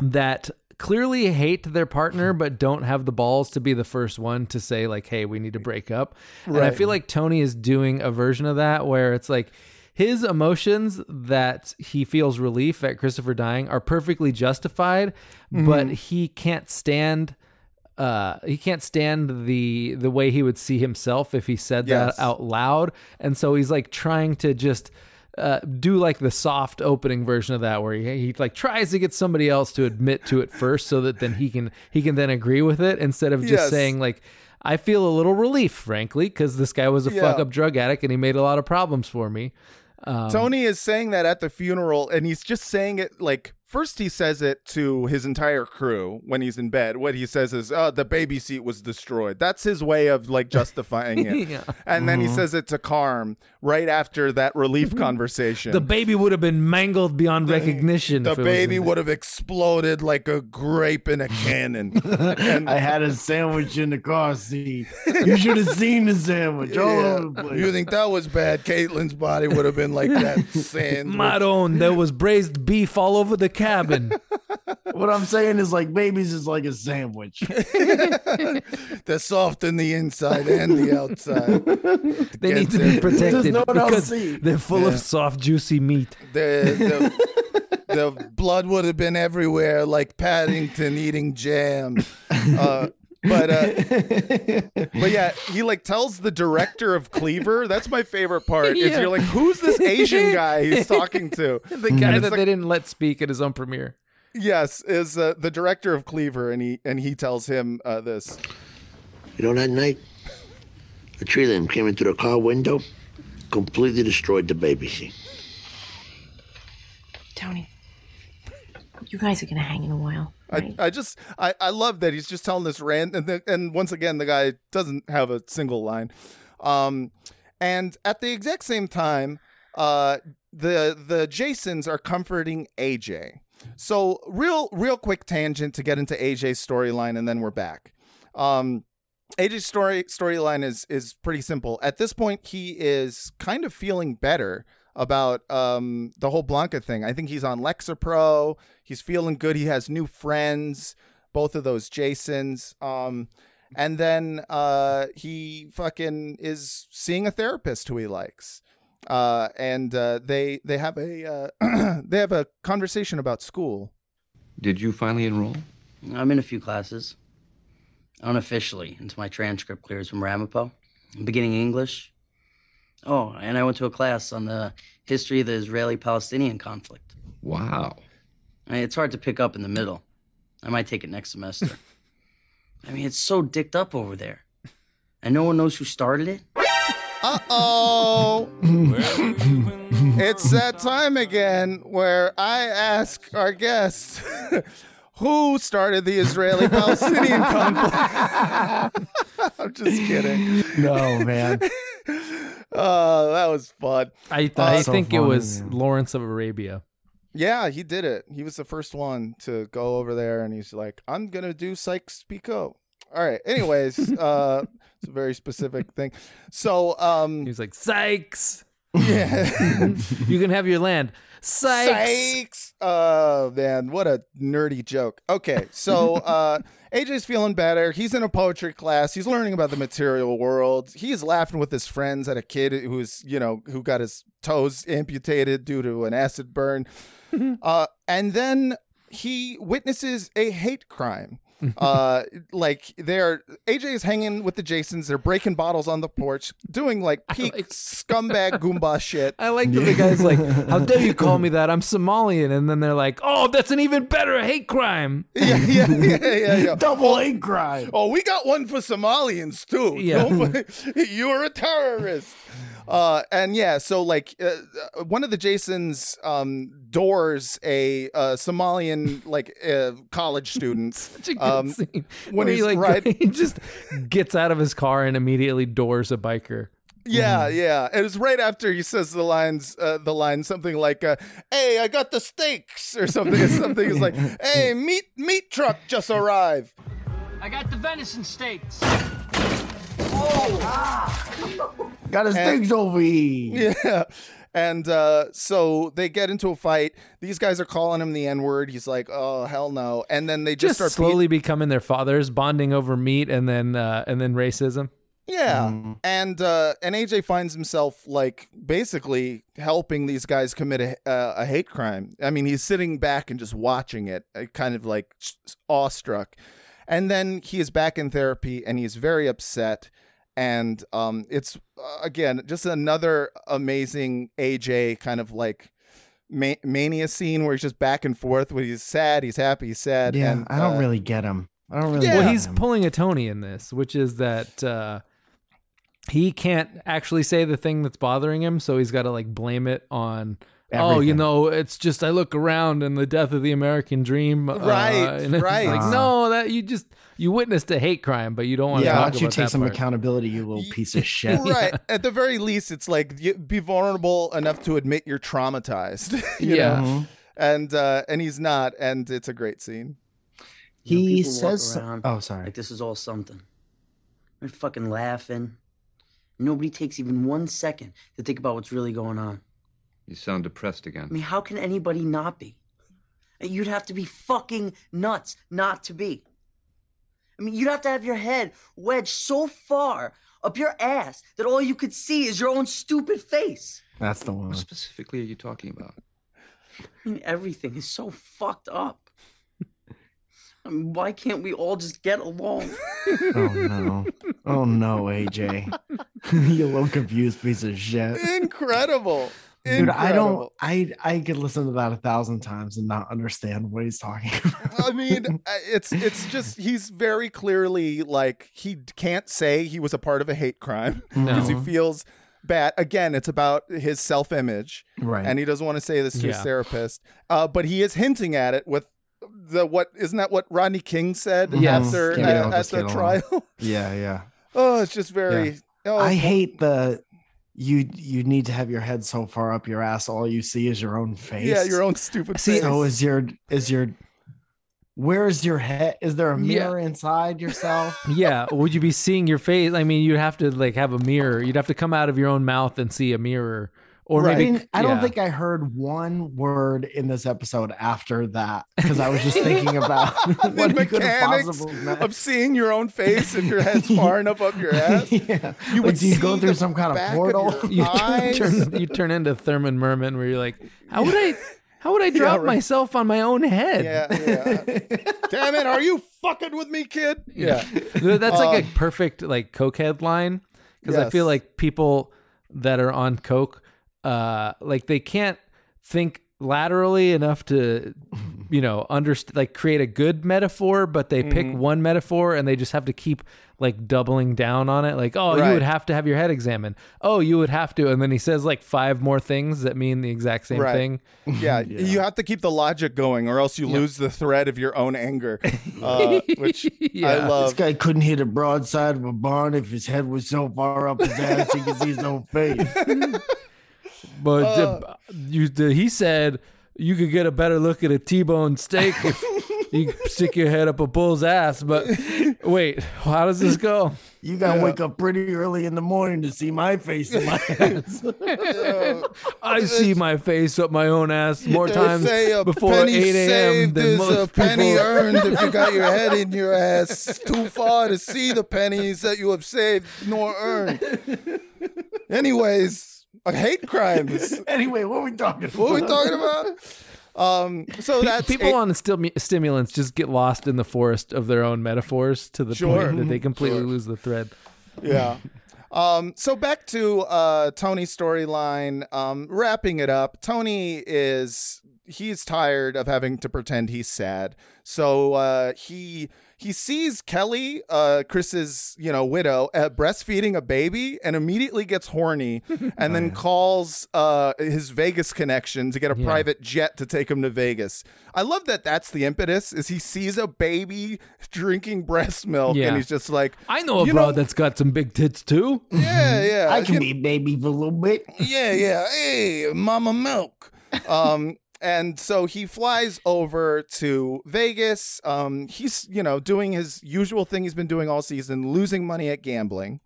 that clearly hate their partner but don't have the balls to be the first one to say like hey we need to break up and i feel like tony is doing a version of that where it's like his emotions that he feels relief at christopher dying are perfectly justified but Mhm. he can't stand uh he can't stand the the way he would see himself if he said Yes. that out loud and so he's like trying to just uh, do like the soft opening version of that where he, he like tries to get somebody else to admit to it first so that then he can he can then agree with it instead of just Yes. saying like I feel a little relief frankly because this guy was a Yeah. fuck up drug addict and he made a lot of problems for me um, Tony is saying that at the funeral, and he's just saying it like first he says it to his entire crew when he's in bed. What he says is, "Oh, the baby seat was destroyed." That's his way of like justifying it. Yeah. And then he Mhm. says it to Carm right after that relief conversation. the baby would have been mangled beyond recognition The if it was baby in- would have exploded like a grape in a cannon. I had a sandwich in the car seat. You should have seen the sandwich all Yeah. over the place. You think that was bad? Caitlin's body would have been like that sandwich. Maron, there was braised beef all over the cabin. What I'm saying is like babies is like a sandwich. They're soft in the inside and the outside. They need to be it. protected no because they're full Yeah. of soft, juicy meat. The, the, the blood would have been everywhere, like Paddington eating jam. Uh, but uh, but yeah, he like tells the director of Cleaver. That's my favorite part. Is you're like, who's this Asian guy he's talking to? The And guy it's that like- they didn't let speak at his own premiere. Yes, is uh, the director of Cleaver, and he and he tells him uh, this. You know that night? A tree limb came into the car window, completely destroyed the baby seat. You guys are gonna hang in a while. I, I just I, I love that he's just telling this rant and the, and once again the guy doesn't have a single line, um, and at the exact same time, uh, the the Jasons are comforting AJ. So real real quick tangent to get into AJ's storyline and then we're back. Um, AJ's story storyline is is pretty simple. At this point, he is kind of feeling better about um, the whole Blanca thing. I think he's on Lexapro. He's feeling good. He has new friends, both of those Jasons. Um, and then uh, he fucking is seeing a therapist who he likes. Uh, and uh, they they have a uh, they have a conversation about school. Did you finally enroll? I'm in a few classes. Unofficially, until my transcript clears from Ramapo. I'm beginning English. Oh, and I went to a class on the history of the Israeli Palestinian conflict. Wow. I mean, it's hard to pick up in the middle. I might take it next semester. I mean, it's so dicked up over there. And no one knows who started it. Uh oh. it's that time again where I ask our guest who started the Israeli Palestinian conflict. I'm just kidding. No, man. Oh, that was fun. I, Uh, I so think it was man. Lawrence of Arabia. Yeah, he did it. He was the first one to go over there, and he's like, "I'm gonna do Sykes Picot." All right. Anyways, uh, it's a very specific thing. So, um, He was like, Sykes. Yeah. you can have your land. Sykes. Sykes. Oh man, what a nerdy joke. Okay, so uh AJ's feeling better. He's in a poetry class. He's learning about the material world. He's laughing with his friends at a kid who's, you know, who got his toes amputated due to an acid burn. uh and then he witnesses a hate crime. uh like they're AJ is hanging with the Jasons, they're breaking bottles on the porch, doing like peak scumbag goomba shit. I like that the guy's like, "How dare you call me that? I'm Somalian," and then they're like, "Oh, that's an even better hate crime." yeah, yeah, yeah, yeah, yeah. Double hate crime. Oh, we got one for Somalians too. Yeah. Nobody- you're a terrorist. Uh, and yeah, so like uh, uh, one of the Jasons um, doors a uh, Somalian like uh, college student. Such a good um, scene. when where he's he like right. he just gets out of his car and immediately doors a biker. Yeah, yeah. It was right after he says the lines, uh, the line something like, uh, "Hey, I got the steaks" or something. something is like, "Hey, meat meat truck just arrived." I got the venison steaks. Got his And- things over here. Yeah. And uh, so they get into a fight. These guys are calling him the N word. He's like, "Oh hell no!" And then they just, Just, start beat- slowly becoming their fathers, bonding over meat and then uh, and then racism. Yeah, and uh, and AJ finds himself like basically helping these guys commit a, uh, a hate crime. I mean, he's sitting back and just watching it, uh, kind of like awestruck. And then he is back in therapy, and he's very upset. And um, it's uh, again just another amazing AJ kind of like ma- mania scene where he's just back and forth. When he's sad, he's happy, he's sad. Yeah, and, I don't uh, really get him. I don't really. Well, get he's him. pulling a Tony in this, which is that uh, he can't actually say the thing that's bothering him, so he's got to like blame it on. Oh, you know, it's just I look around and the death of the American dream. uh, Right, and it's right. Like, no, that you just you witnessed a hate crime, but you don't want to yeah, talk why don't you take some part. accountability, you little piece of shit? right. At the very least, it's like you be vulnerable enough to admit you're traumatized. you Yeah. know? Mhm. And uh, and he's not, and it's a great scene. You know, He says- around oh, sorry. Like this is all something. They're fucking laughing. Nobody takes even one second to think about what's really going on. You sound depressed again. I mean, how can anybody not be? You'd have to be fucking nuts not to be. I mean, you'd have to have your head wedged so far up your ass that all you could see is your own stupid face. That's the one. What specifically are you talking about? I mean, everything is so fucked up. I mean, why can't we all just get along? Oh no! Oh no, AJ! you little confused piece of shit. Incredible. Dude, I don't. I I could listen to that a thousand times and not understand what he's talking about. I mean, uh, it's it's just he's very clearly like he can't say he was a part of a hate crime because he feels bad. Again, it's about his self image, Right. And he doesn't want to say this to his therapist, uh, but he is hinting at it with the what isn't that what Rodney King said Yes. after Can't get uh, along, at just the trial? yeah, yeah. oh, it's just very. Oh, I hate the. You you need to have your head so far up your ass, all you see is your own face. Yeah, your own stupid See, oh, face. So is your is your where is your head? Is there a Yeah. mirror inside yourself? yeah, would you be seeing your face? I mean, you'd have to like have a mirror. You'd have to come out of your own mouth and see a mirror, or Right. I maybe mean, I don't yeah. think I heard one word in this episode after that because I was just thinking about the what he could have mechanics possibly meant. of seeing your own face if your head's far enough up your ass. yeah. You Like, would do you go through some kind of portal? your you eyes. turn you turn into Thurman Merman, where you're like, how would I, how would I drop right. myself on my own head? Yeah, yeah. Damn it, are you fucking with me, kid? Yeah. that's like Uh, a perfect like cokehead line because I feel like people that are on coke, uh, like they can't think laterally enough to, you know, understand like create a good metaphor, but they pick Mm-hmm. one metaphor and they just have to keep like doubling down on it. Like, oh, you would have to have your head examined. Oh, you would have to, and then he says like five more things that mean the exact same Right. thing. Yeah, you have to keep the logic going, or else you lose the thread of your own anger, uh, which I love This guy couldn't hit a broadside of a barn if his head was so far up his ass he could see his own face. But Uh. you, he said you could get a better look at a T-bone steak if you stick your head up a bull's ass. But Wait, how does this go? You gotta Yeah. wake up pretty early in the morning to see my face in my ass. I see my face up my own ass more They times say a before penny 8 a.m. saved than is most a penny earned if you got your head in your ass. It's too far to see the pennies that you have saved nor earned. Anyways, hate crimes. anyway, what are we talking about? What are we talking about? Um, so Pe- that's people eight- on the stimulants just get lost in the forest of their own metaphors to the Sure. point that they completely Sure. lose the thread. yeah. Um, so back to uh, Tony's storyline. Um, wrapping it up, Tony is he's tired of having to pretend he's sad. So uh, he he sees Kelly, uh, Chris's you know widow, uh, breastfeeding a baby, and immediately gets horny, and then calls uh, his Vegas connection to get a Yeah. private jet to take him to Vegas. I love that. That's the impetus. Is he sees a baby drinking breast milk, Yeah. and he's just like, I know a bro know- that's got some big tits too. yeah, yeah. I can You- be baby for a little bit. yeah, yeah. Hey, Mama Milk. Um, and so he flies over to Vegas. Um, he's you know doing his usual thing he's been doing all season, losing money at gambling.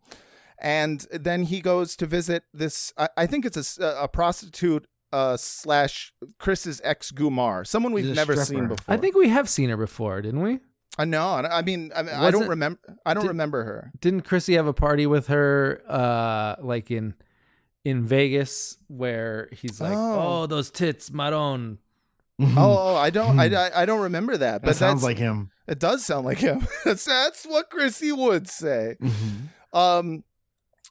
And then he goes to visit this. I, I think it's a, a prostitute uh, slash Chris's ex Gumar, someone we've She's never seen before. I think we have seen her before, didn't we? I know. I mean, I, mean, I don't remember. I don't did- remember her. Didn't Chrissy have a party with her, uh, like in in Vegas, where he's like, Oh. "Oh, those tits, Maron." Oh, oh, I don't. I, I, I don't remember that. But That sounds that's- like him. It does sound like him. that's, that's what Chrissy would say. Um,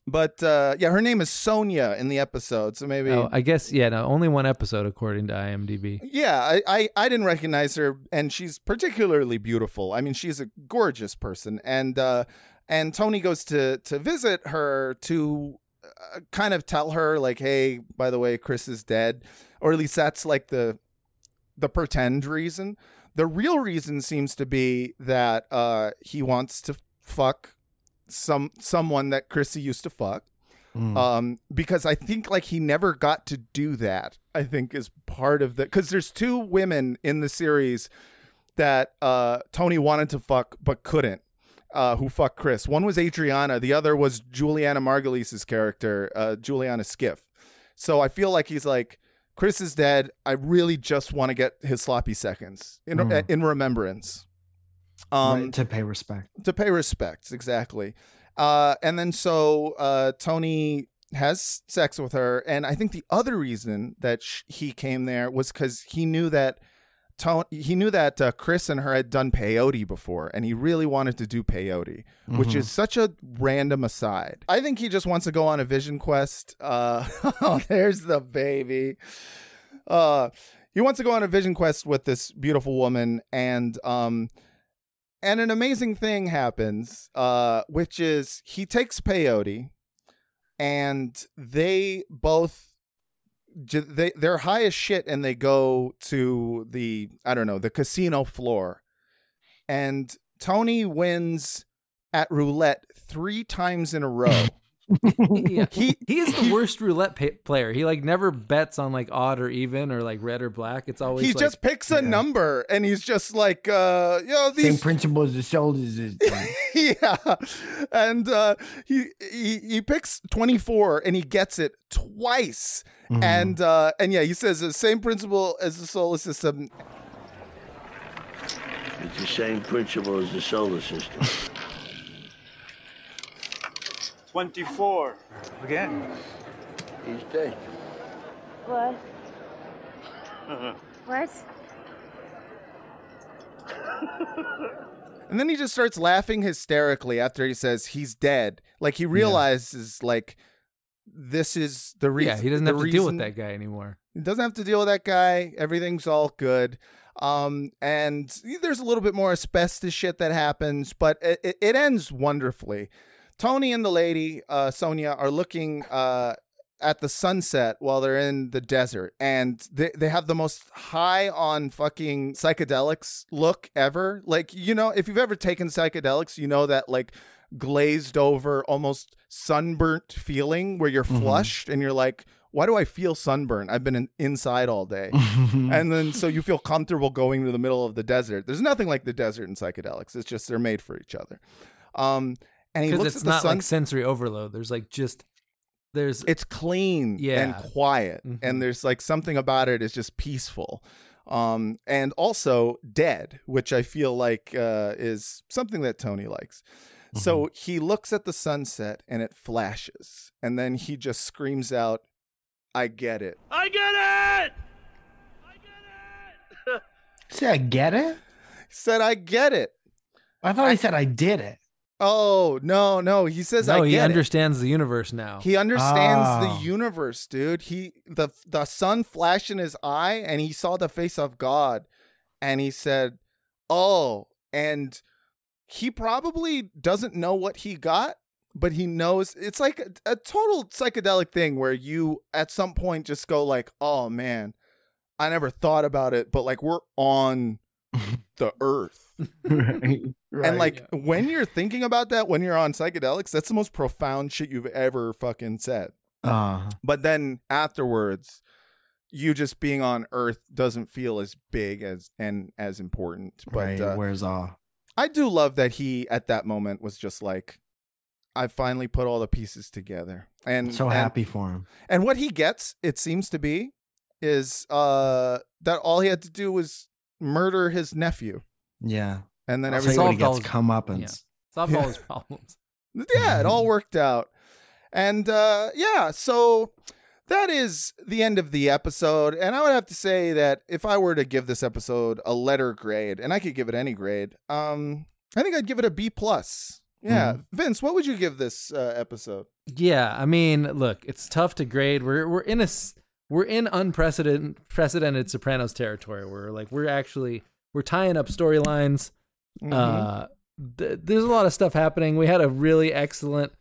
but uh, yeah, her name is Sonya in the episode, so maybe. Oh, I guess yeah. No, only one episode according to IMDb. yeah, I, I I didn't recognize her, and she's particularly beautiful. I mean, she's a gorgeous person, and uh, and Tony goes to to visit her to uh, kind of tell her like, hey, by the way, Chris is dead, or at least that's like the the pretend reason. The real reason seems to be that uh, he wants to fuck some someone that Chrissy used to fuck. Mm. Um, because I think like he never got to do that. I think is part of the because there's two women in the series that uh Tony wanted to fuck but couldn't. Uh, who fucked Chris? One was Adriana. The other was Julianna Margulies' character, uh, Julianna Skiff. So I feel like he's like, Chris is dead. I really just want to get his sloppy seconds in Mm. in remembrance. Um, Right, to pay respect. to pay respects exactly uh and then so uh tony has sex with her and i think the other reason that sh- he came there was because he knew that Tony, he knew that uh, Chris and her had done peyote before, and he really wanted to do peyote, which Mhm. is such a random aside. I think he just wants to go on a vision quest. Uh, oh, there's the baby. Uh, he wants to go on a vision quest with this beautiful woman, and um, and an amazing thing happens, uh, which is he takes peyote, and they both they they're high as shit, and they go to the I don't know the casino floor, and Tony wins at roulette three times in a row. yeah. He he is the worst roulette pa- player. He like never bets on like odd or even or like red or black. It's always he like, just picks a number, and he's just like, uh, you know, Same these principle as the shoulders is. yeah, and uh, he he he picks twenty four and he gets it twice, Mhm. and uh, and yeah, he says the same principle as the solar system. It's the same principle as the solar system. 24. Again. He's dead. What? What? And then he just starts laughing hysterically after he says he's dead. Like he realizes like this is the reason. yeah. He doesn't have to deal with that guy anymore. He doesn't have to deal with that guy. Everything's all good. Um, and there's a little bit more asbestos shit that happens, but it, it, it ends wonderfully. Tony and the lady, uh, Sonya, are looking uh, at the sunset while they're in the desert, and they, they have the most high on fucking psychedelics look ever. Like, you know, if you've ever taken psychedelics, you know that like glazed over, almost sunburnt feeling where you're Mhm. flushed and you're like, why do I feel sunburned? I've been in, inside all day. and then so you feel comfortable going to the middle of the desert. There's nothing like the desert in psychedelics. It's just they're made for each other. Um, and he Because looks it's at the not sun. like sensory overload. There's like just there's it's clean Yeah. and quiet, Mhm. and there's like something about it is just peaceful. Um, and also dead, which I feel like uh, is something that Tony likes. So he looks at the sunset and it flashes, and then he just screams out, "I get it." I get it! I get it!" Say I get it. He said, "I get it." I thought he said I did it. Oh no, no, he says, no, "I he get it." understands the universe now. He understands Oh. the ah. universe, dude. He the the sun flashed in his eye and he saw the face of God and he said, "Oh." And he probably doesn't know what he got, but he knows it's like a, a total psychedelic thing where you at some point just go like, "Oh man, I never thought about it, but like we're on the earth." right, And like when you're thinking about that when you're on psychedelics, that's the most profound shit you've ever fucking said. uh, But then afterwards, you just being on Earth doesn't feel as big as and as important. But right, uh, where's off? I do love that he at that moment was just like, I finally put all the pieces together, and So and- happy for him. And what he gets, it seems to be, is uh that all he had to do was murder his nephew, Yeah. and then I'll everything tell you what he Solved gets all comeuppance. Yeah. Solved all his problems. yeah, it all worked out. And uh yeah, so that is the end of the episode. And I would have to say that if I were to give this episode a letter grade, and I could give it any grade, um, I think I'd give it a B plus. Yeah. Vince, what would you give this uh, episode? Yeah, I mean, look, it's tough to grade. We're we're in a s- we're in unprecedented precedented Sopranos territory. Where like we're actually we're tying up storylines. Mm-hmm. Uh, th- there's a lot of stuff happening. We had a really excellent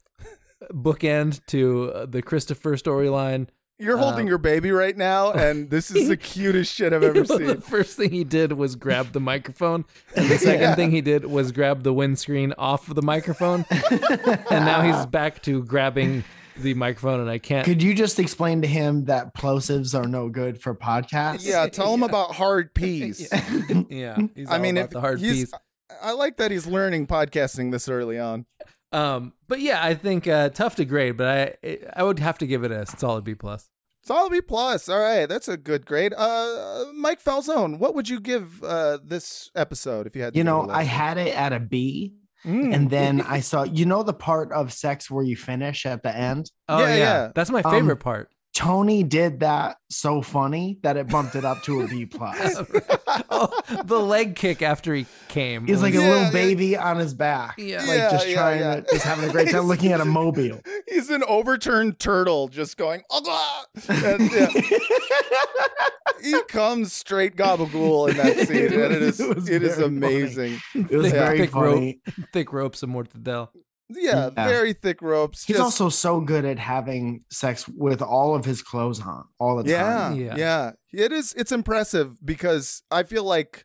bookend to uh, the Christopher storyline. You're holding Um, your baby right now, and this is the cutest shit I've ever seen. The first thing he did was grab the microphone, and the second Yeah. thing he did was grab the windscreen off of the microphone, and now he's back to grabbing the microphone, and I can't. Could you just explain to him that plosives are no good for podcasts? Yeah, tell him about hard peas. yeah, he's I mean, about if the hard he's, piece. I like that he's learning podcasting this early on. Um, but yeah, I think uh, tough to grade, but I I would have to give it a solid B plus. Solid B plus. All right, that's a good grade. Uh, Mike Falzone, what would you give uh this episode if you had? To You know, I had it at a B, Mm. and then I saw, you know, the part of sex where you finish at the end. Oh Yeah, yeah, yeah. that's my Um, favorite part. Tony did that so funny that it bumped it up to a B plus. oh, the leg kick after he came. He's like a was- Yeah, little yeah. baby on his back, Yeah. like Yeah, just yeah, trying yeah. to, just having a great time looking at a mobile. He's an overturned turtle, just going. "Oh, God!" And, yeah, he comes straight gabagool in that scene, and it is it, it is very amazing. It was thick, very thick funny. rope, thick ropes of mortadell. Yeah, Yeah. very thick ropes. He's just- also so good at having sex with all of his clothes on all the yeah, time. Yeah. yeah, It is. It's impressive because I feel like,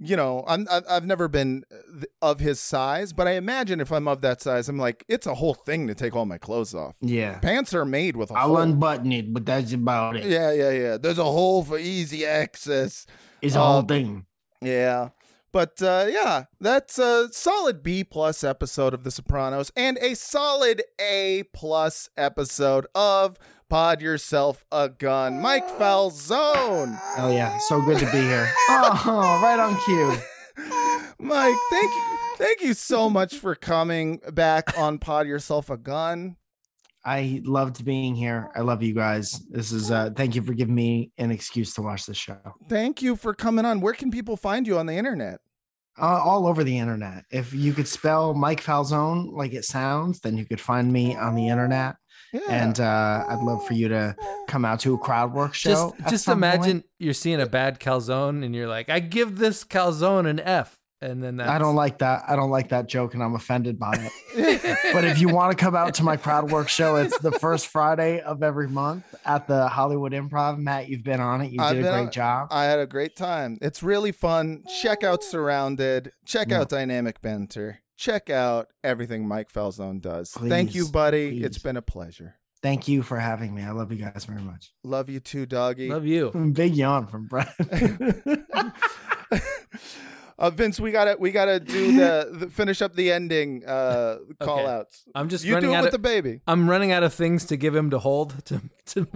you know, I'm I- I've never been of his size, but I imagine if I'm of that size, I'm like, it's a whole thing to take all my clothes off. Yeah. Pants are made with a I'll hole. unbutton it, but that's about it. yeah, yeah, yeah. There's a hole for easy access. It's a whole Uh, thing. Yeah. But uh, yeah, that's a solid B plus episode of The Sopranos and a solid A plus episode of Pod Yourself a Gun. Mike Falzone. Oh yeah, so good to be here. Oh, right on cue. Mike, thank you. Thank you so much for coming back on Pod Yourself a Gun. I loved being here. I love you guys. This is uh thank you for giving me an excuse to watch the show. Thank you for coming on. Where can people find you on the internet? Uh, all over the internet. If you could spell Mike Falzone like it sounds, then you could find me on the internet. Yeah. And uh, I'd love for you to come out to a crowd work show. Just just some point. imagine you're seeing a bad calzone and you're like, I give this calzone an F, and then that's, I don't like that. I don't like that joke, and I'm offended by it. but if you want to come out to my crowd work show, it's the first Friday of every month at the Hollywood Improv. Matt, you've been on it. You I've did a great on- job. I had a great time. It's really fun. Check out Surrounded. Check Yeah. out Dynamic Banter. Check out everything Mike Falzone does. Thank you, Please, buddy. It's please. been a pleasure. Thank you for having me. I love you guys very much. Love you too, doggy. Love you. Big yawn from Brad. Uh, Vince, we gotta we gotta do the, the finish up the ending uh, call Okay. outs. I'm just you running do it out with of, the baby. I'm running out of things to give him to hold. To, to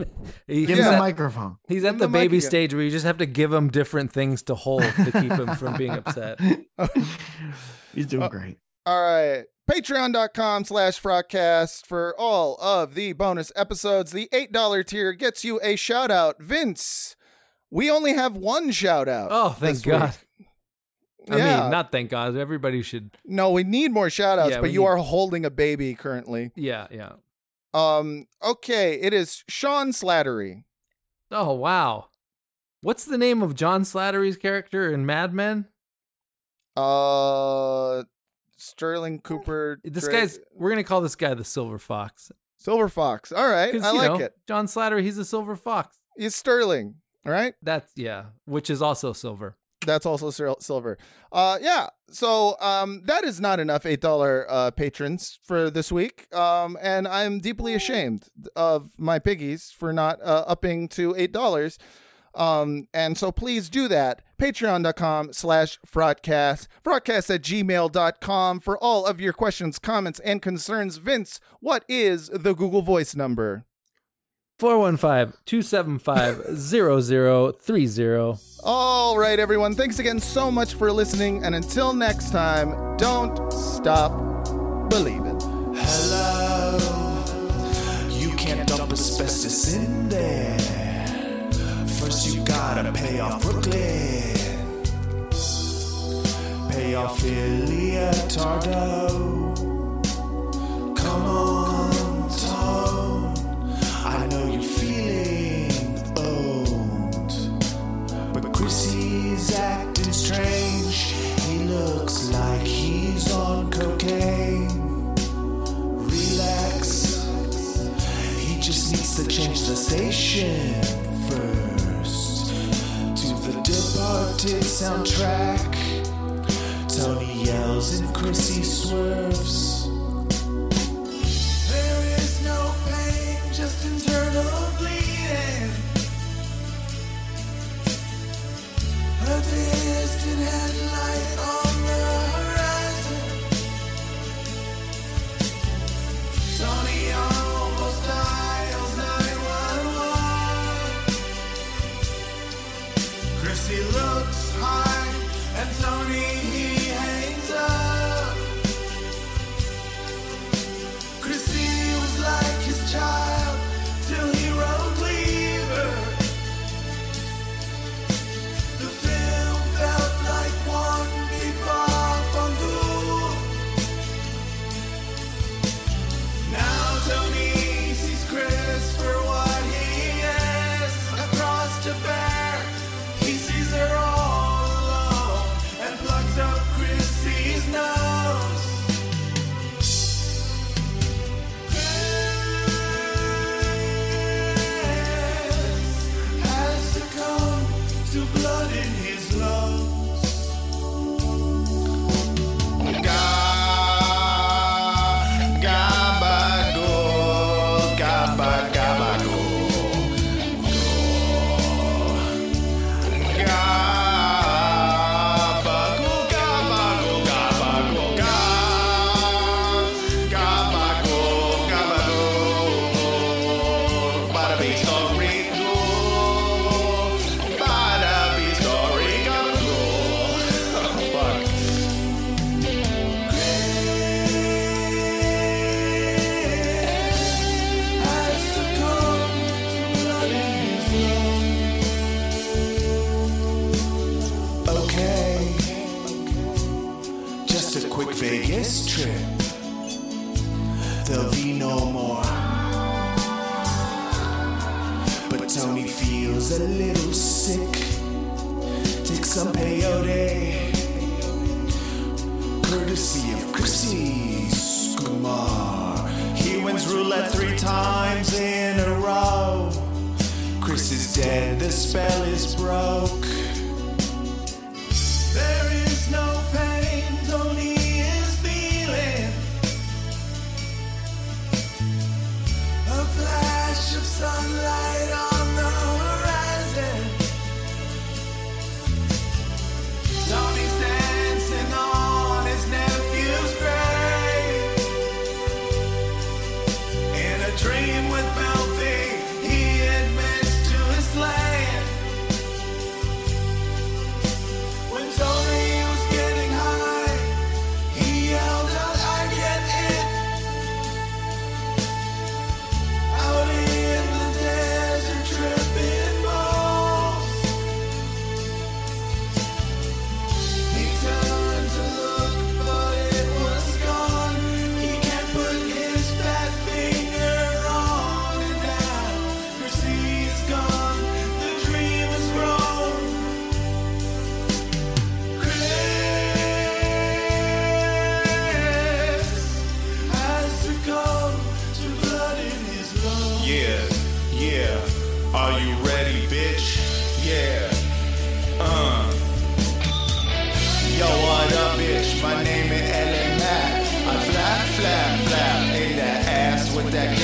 he- Give him the at- microphone. He's at the, the baby stage where you just have to give him different things to hold to keep him from being upset. He's doing Uh, great. All right. Patreon.com slash Frotcast for all of the bonus episodes. The $8 tier gets you a shout out. Vince, we only have one shout out. Oh, thank God. week. I Yeah. mean, not thank God. Everybody should. No, we need more shout outs, Yeah, but you need- are holding a baby currently. Yeah, yeah. Um, okay, it is Sean Slattery. Oh wow. What's the name of John Slattery's character in Mad Men? Uh Sterling Cooper. This Drake- guy's. We're gonna call this guy the Silver Fox. Silver Fox. All right, I like know, it. John Slattery. He's a Silver Fox. He's Sterling. All right. That's yeah. Which is also silver. That's also silver. Uh, yeah. So um, that is not enough eight dollar uh, patrons for this week. Um, and I'm deeply ashamed of my piggies for not uh, upping to eight dollars. Um, and so please do that. Patreon.com slash frotcast. Frotcast at gmail.com for all of your questions, comments, and concerns. Vince, what is the Google Voice number? 415-275-0030. All right, everyone. Thanks again so much for listening. And until next time, don't stop believing. Hello, you can't dump asbestos in there. First, you gotta pay off Brooklyn, pay off Iliatardo. Come on, Chrissy's acting strange. He looks like he's on cocaine. Relax. He just needs to change the station first to the Departed soundtrack. Tony yells and Chrissy swerves. Distant headlight on Are you ready, bitch? Yeah. Uh. Yo, what up, bitch? My name is Ellen Mack. I flap, flap, flap in that ass with that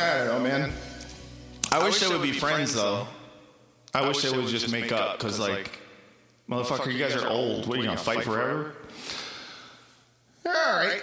I don't know, man. I wish they would be friends, though. I wish they would just make up, because, like, motherfucker, you guys are old. What are you gonna fight forever? All right.